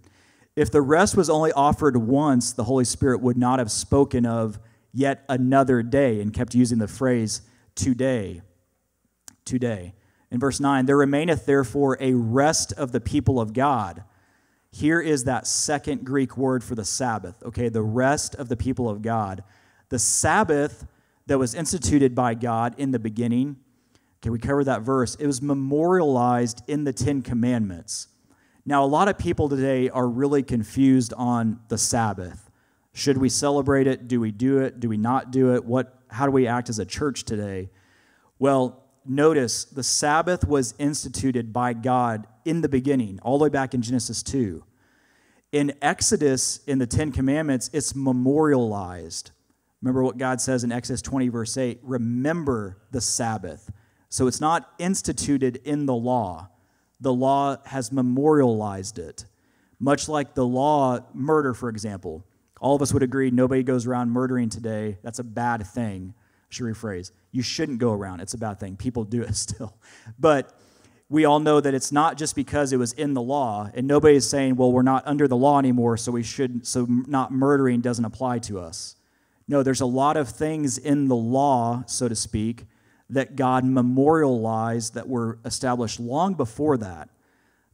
S2: If the rest was only offered once, the Holy Spirit would not have spoken of yet another day and kept using the phrase today. Today. In verse 9, there remaineth therefore a rest of the people of God. Here is that second Greek word for the Sabbath, okay? The rest of the people of God. The Sabbath that was instituted by God in the beginning, okay, we covered that verse, it was memorialized in the Ten Commandments. Now, a lot of people today are really confused on the Sabbath. Should we celebrate it? Do we do it? Do we not do it? What, how do we act as a church today? Well, notice the Sabbath was instituted by God in the beginning, all the way back in Genesis 2. In Exodus, in the Ten Commandments, it's memorialized. Remember what God says in Exodus 20, verse 8 remember the Sabbath. So it's not instituted in the law, the law has memorialized it. Much like the law, murder, for example. All of us would agree nobody goes around murdering today. That's a bad thing should rephrase. You shouldn't go around. It's a bad thing. People do it still. But we all know that it's not just because it was in the law, and nobody is saying, well, we're not under the law anymore, so we should so not murdering doesn't apply to us. No, there's a lot of things in the law, so to speak, that God memorialized that were established long before that.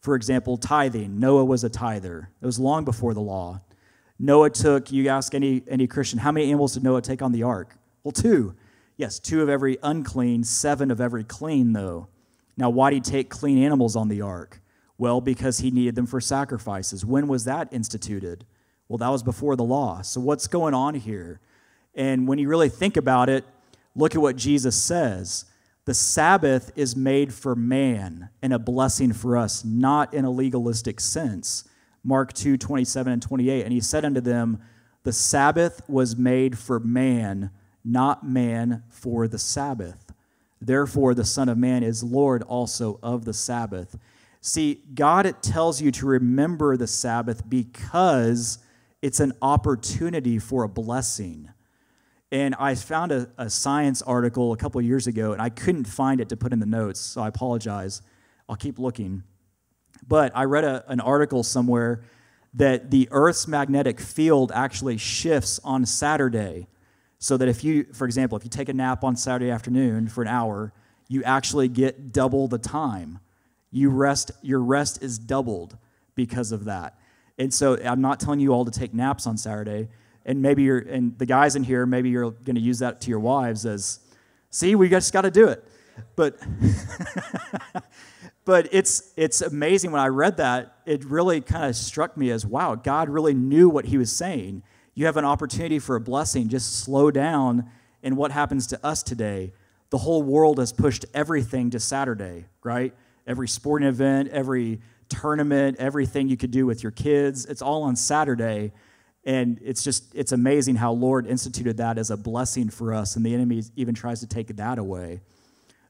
S2: For example, tithing. Noah was a tither. It was long before the law. Noah took, you ask any, any Christian, how many animals did Noah take on the ark? Well, two. Yes, two of every unclean, seven of every clean, though. Now, why did he take clean animals on the ark? Well, because he needed them for sacrifices. When was that instituted? Well, that was before the law. So what's going on here? And when you really think about it, look at what Jesus says. The Sabbath is made for man and a blessing for us, not in a legalistic sense. Mark 2 27 and 28. And he said unto them, The Sabbath was made for man, not man for the Sabbath. Therefore, the Son of Man is Lord also of the Sabbath. See, God it tells you to remember the Sabbath because it's an opportunity for a blessing. And I found a, a science article a couple years ago, and I couldn't find it to put in the notes, so I apologize. I'll keep looking. But I read a, an article somewhere that the Earth's magnetic field actually shifts on Saturday. So that if you, for example, if you take a nap on Saturday afternoon for an hour, you actually get double the time. You rest, your rest is doubled because of that. And so I'm not telling you all to take naps on Saturday, and maybe you're and the guys in here maybe you're going to use that to your wives as see we just got to do it. But but it's it's amazing when i read that it really kind of struck me as wow god really knew what he was saying. You have an opportunity for a blessing. Just slow down and what happens to us today. The whole world has pushed everything to saturday right? Every sporting event every tournament everything you could do with your kids. It's all on saturday and it's just, it's amazing how Lord instituted that as a blessing for us, and the enemy even tries to take that away.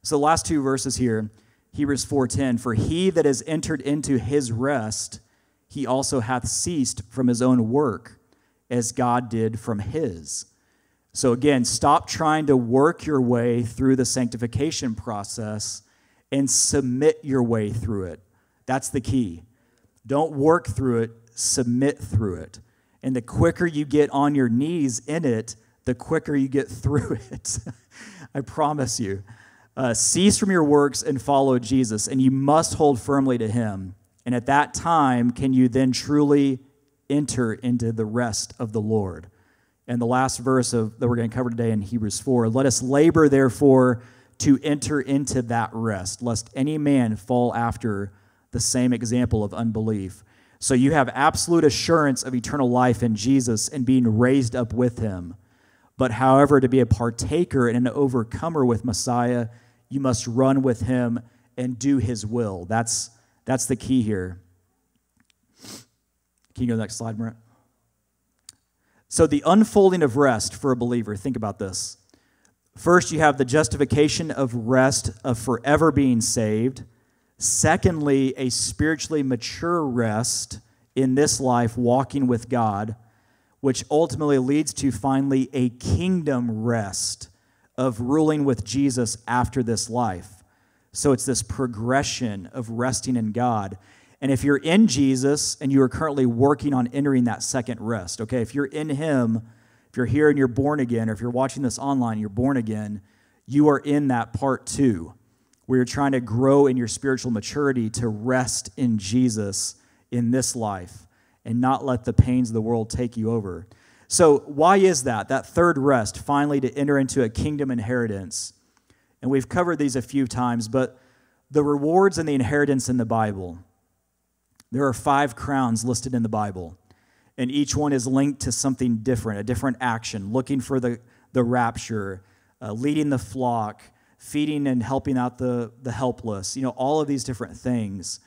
S2: So the last two verses here, Hebrews 4:10, for he that has entered into his rest, he also hath ceased from his own work, as God did from his. So again, stop trying to work your way through the sanctification process and submit your way through it. That's the key. Don't work through it, submit through it. And the quicker you get on your knees in it, the quicker you get through it. I promise you. Uh, cease from your works and follow Jesus, and you must hold firmly to him. And at that time, can you then truly enter into the rest of the Lord? And the last verse of, that we're going to cover today in Hebrews 4 let us labor, therefore, to enter into that rest, lest any man fall after the same example of unbelief. So you have absolute assurance of eternal life in Jesus and being raised up with him. But however, to be a partaker and an overcomer with Messiah, you must run with him and do his will. That's, that's the key here. Can you go to the next slide, Brent? So, the unfolding of rest for a believer, think about this. First, you have the justification of rest, of forever being saved. Secondly, a spiritually mature rest in this life, walking with God, which ultimately leads to finally a kingdom rest of ruling with Jesus after this life. So it's this progression of resting in God. And if you're in Jesus and you are currently working on entering that second rest, okay, if you're in Him, if you're here and you're born again, or if you're watching this online, you're born again, you are in that part two where you're trying to grow in your spiritual maturity to rest in Jesus in this life and not let the pains of the world take you over. So, why is that? That third rest, finally, to enter into a kingdom inheritance. And we've covered these a few times, but the rewards and the inheritance in the Bible. There are five crowns listed in the Bible, and each one is linked to something different, a different action, looking for the, the rapture, uh, leading the flock, feeding and helping out the, the helpless, you know, all of these different things.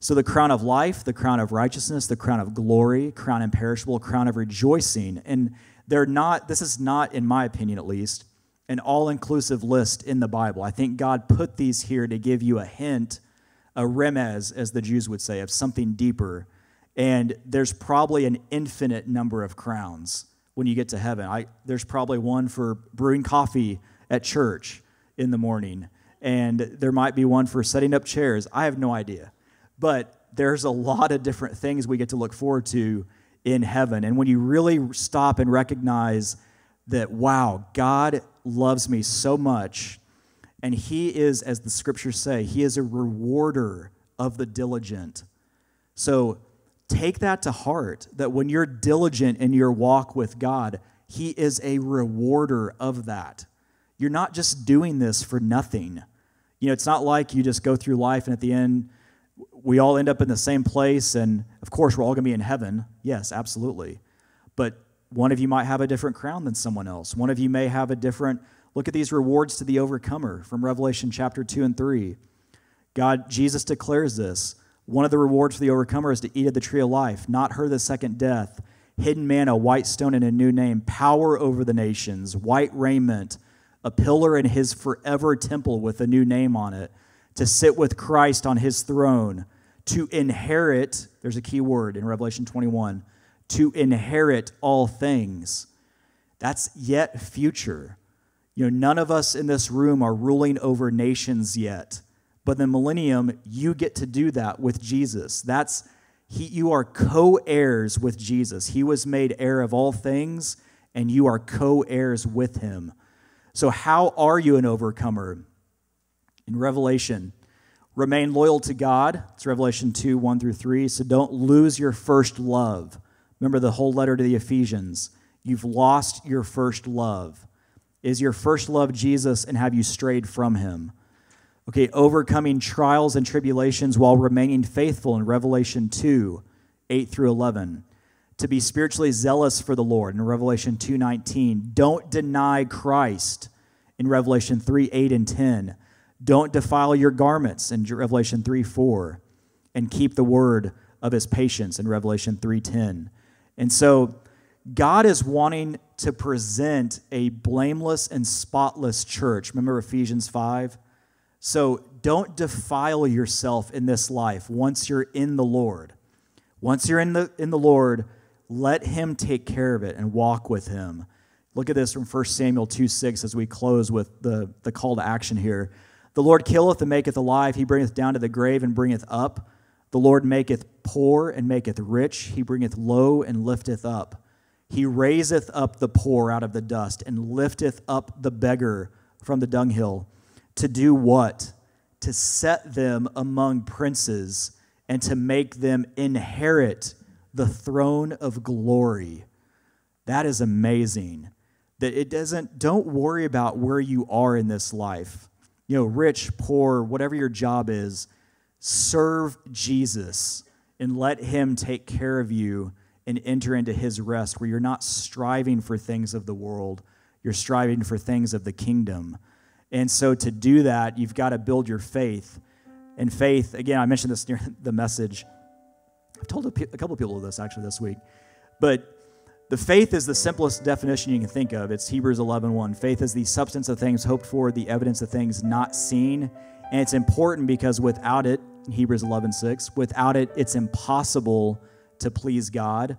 S2: So the crown of life, the crown of righteousness, the crown of glory, crown imperishable, crown of rejoicing. And they're not, this is not, in my opinion at least, an all inclusive list in the Bible. I think God put these here to give you a hint, a remez, as the Jews would say, of something deeper. And there's probably an infinite number of crowns when you get to heaven. I, there's probably one for brewing coffee at church in the morning, and there might be one for setting up chairs. I have no idea. But there's a lot of different things we get to look forward to in heaven. And when you really stop and recognize that, wow, God loves me so much, and He is, as the scriptures say, He is a rewarder of the diligent. So take that to heart that when you're diligent in your walk with God, He is a rewarder of that. You're not just doing this for nothing. You know, it's not like you just go through life and at the end, we all end up in the same place, and of course, we're all going to be in heaven. Yes, absolutely. but one of you might have a different crown than someone else. One of you may have a different look at these rewards to the overcomer from Revelation chapter 2 and 3. God, Jesus declares this. One of the rewards for the overcomer is to eat of the tree of life, not her the second death, hidden manna, white stone, and a new name, power over the nations, white raiment, a pillar in his forever temple with a new name on it, to sit with Christ on his throne, to inherit, there's a key word in Revelation 21, to inherit all things. That's yet future. You know, none of us in this room are ruling over nations yet. But the millennium, you get to do that with Jesus. That's he, you are co-heirs with Jesus. He was made heir of all things, and you are co-heirs with him. So, how are you an overcomer? In Revelation, remain loyal to God. It's Revelation 2 1 through 3. So, don't lose your first love. Remember the whole letter to the Ephesians. You've lost your first love. Is your first love Jesus, and have you strayed from him? Okay, overcoming trials and tribulations while remaining faithful in Revelation 2 8 through 11 to be spiritually zealous for the Lord in Revelation 2:19. Don't deny Christ in Revelation 3 8 and 10. Don't defile your garments in Revelation 3 4. And keep the word of his patience in Revelation 3:10. And so God is wanting to present a blameless and spotless church. Remember Ephesians 5? So don't defile yourself in this life once you're in the Lord. Once you're in the, in the Lord, let Him take care of it and walk with Him. Look at this from 1 Samuel 2 6 as we close with the, the call to action here. The Lord killeth and maketh alive, He bringeth down to the grave and bringeth up. The Lord maketh poor and maketh rich, He bringeth low and lifteth up. He raiseth up the poor out of the dust and lifteth up the beggar from the dunghill. To do what? To set them among princes and to make them inherit the throne of glory. That is amazing. That it doesn't, don't worry about where you are in this life. You know, rich, poor, whatever your job is, serve Jesus and let him take care of you and enter into his rest where you're not striving for things of the world, you're striving for things of the kingdom. And so to do that, you've got to build your faith. And faith, again, I mentioned this near the message. I've told a, couple of people this actually this week. But the faith is the simplest definition you can think of. It's Hebrews 11:1. 1. Faith is the substance of things hoped for, the evidence of things not seen. And it's important because without it, Hebrews 11:6, without it, it's impossible to please God.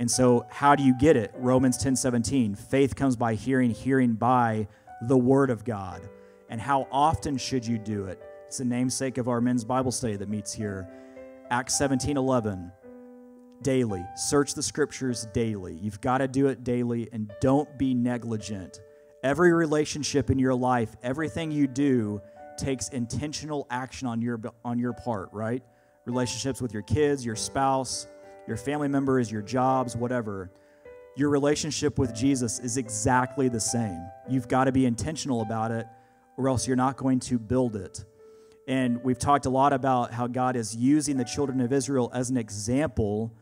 S2: And so, how do you get it? Romans 10:17. Faith comes by hearing, hearing by the word of God. And how often should you do it? It's the namesake of our men's Bible study that meets here. Acts 17:11. Daily. Search the scriptures daily. You've got to do it daily and don't be negligent. Every relationship in your life, everything you do takes intentional action on your on your part, right? Relationships with your kids, your spouse, your family members, your jobs, whatever. Your relationship with Jesus is exactly the same. You've got to be intentional about it, or else you're not going to build it. And we've talked a lot about how God is using the children of Israel as an example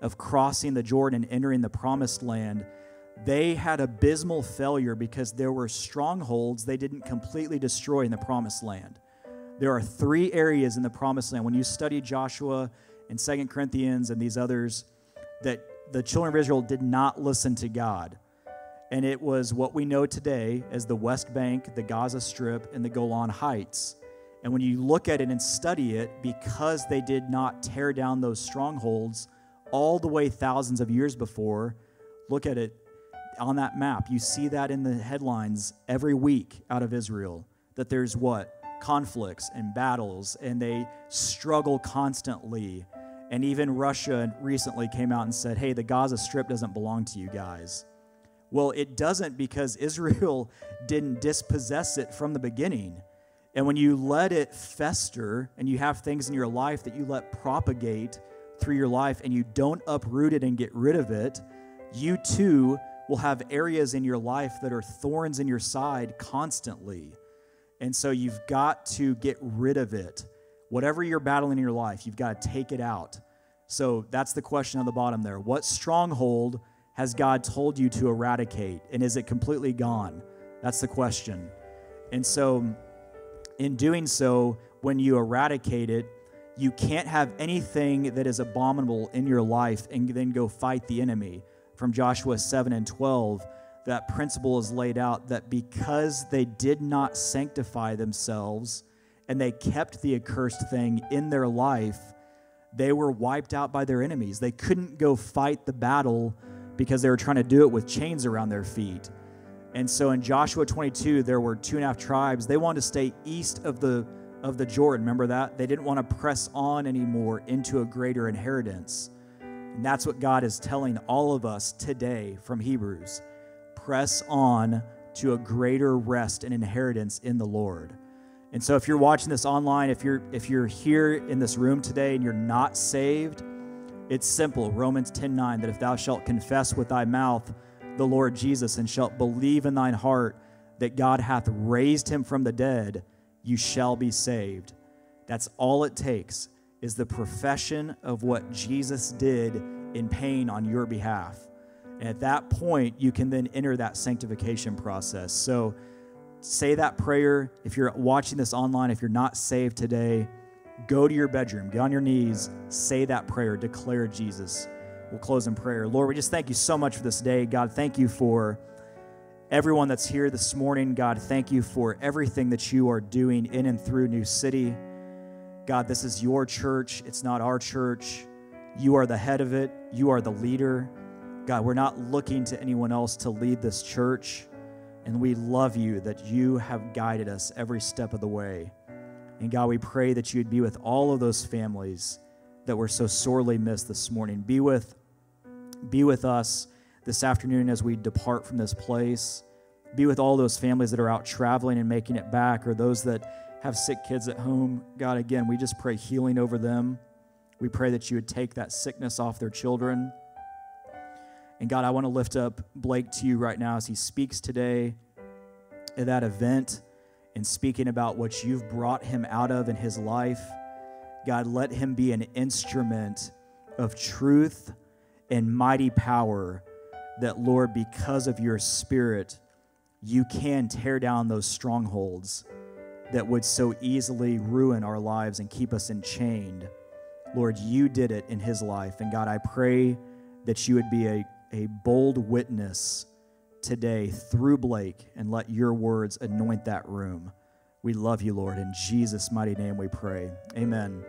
S2: of crossing the Jordan and entering the promised land. They had abysmal failure because there were strongholds they didn't completely destroy in the promised land. There are three areas in the promised land. When you study Joshua and Second Corinthians and these others, that the children of Israel did not listen to God. And it was what we know today as the West Bank, the Gaza Strip, and the Golan Heights. And when you look at it and study it, because they did not tear down those strongholds all the way thousands of years before, look at it on that map. You see that in the headlines every week out of Israel that there's what? Conflicts and battles, and they struggle constantly. And even Russia recently came out and said, hey, the Gaza Strip doesn't belong to you guys. Well, it doesn't because Israel didn't dispossess it from the beginning. And when you let it fester and you have things in your life that you let propagate through your life and you don't uproot it and get rid of it, you too will have areas in your life that are thorns in your side constantly. And so you've got to get rid of it. Whatever you're battling in your life, you've got to take it out. So that's the question on the bottom there. What stronghold has God told you to eradicate? And is it completely gone? That's the question. And so, in doing so, when you eradicate it, you can't have anything that is abominable in your life and then go fight the enemy. From Joshua 7 and 12, that principle is laid out that because they did not sanctify themselves and they kept the accursed thing in their life, they were wiped out by their enemies. They couldn't go fight the battle because they were trying to do it with chains around their feet. And so in Joshua 22, there were two and a half tribes. They wanted to stay east of the of the Jordan. Remember that? They didn't want to press on anymore into a greater inheritance. And that's what God is telling all of us today from Hebrews. Press on to a greater rest and inheritance in the Lord. And so if you're watching this online, if you're if you're here in this room today and you're not saved, it's simple. Romans 10:9 that if thou shalt confess with thy mouth the Lord Jesus and shalt believe in thine heart that God hath raised him from the dead, you shall be saved. That's all it takes is the profession of what Jesus did in pain on your behalf. And at that point, you can then enter that sanctification process. So say that prayer. If you're watching this online, if you're not saved today, go to your bedroom, get on your knees, say that prayer, declare Jesus. We'll close in prayer. Lord, we just thank you so much for this day. God, thank you for everyone that's here this morning. God, thank you for everything that you are doing in and through New City. God, this is your church, it's not our church. You are the head of it, you are the leader. God, we're not looking to anyone else to lead this church. And we love you that you have guided us every step of the way. And God, we pray that you'd be with all of those families that were so sorely missed this morning. Be with, be with us this afternoon as we depart from this place. Be with all those families that are out traveling and making it back, or those that have sick kids at home. God, again, we just pray healing over them. We pray that you would take that sickness off their children. And God, I want to lift up Blake to you right now as he speaks today at that event and speaking about what you've brought him out of in his life. God, let him be an instrument of truth and mighty power that, Lord, because of your spirit, you can tear down those strongholds that would so easily ruin our lives and keep us enchained. Lord, you did it in his life. And God, I pray that you would be a, a bold witness today through Blake and let your words anoint that room. We love you, Lord. In Jesus' mighty name we pray. Amen.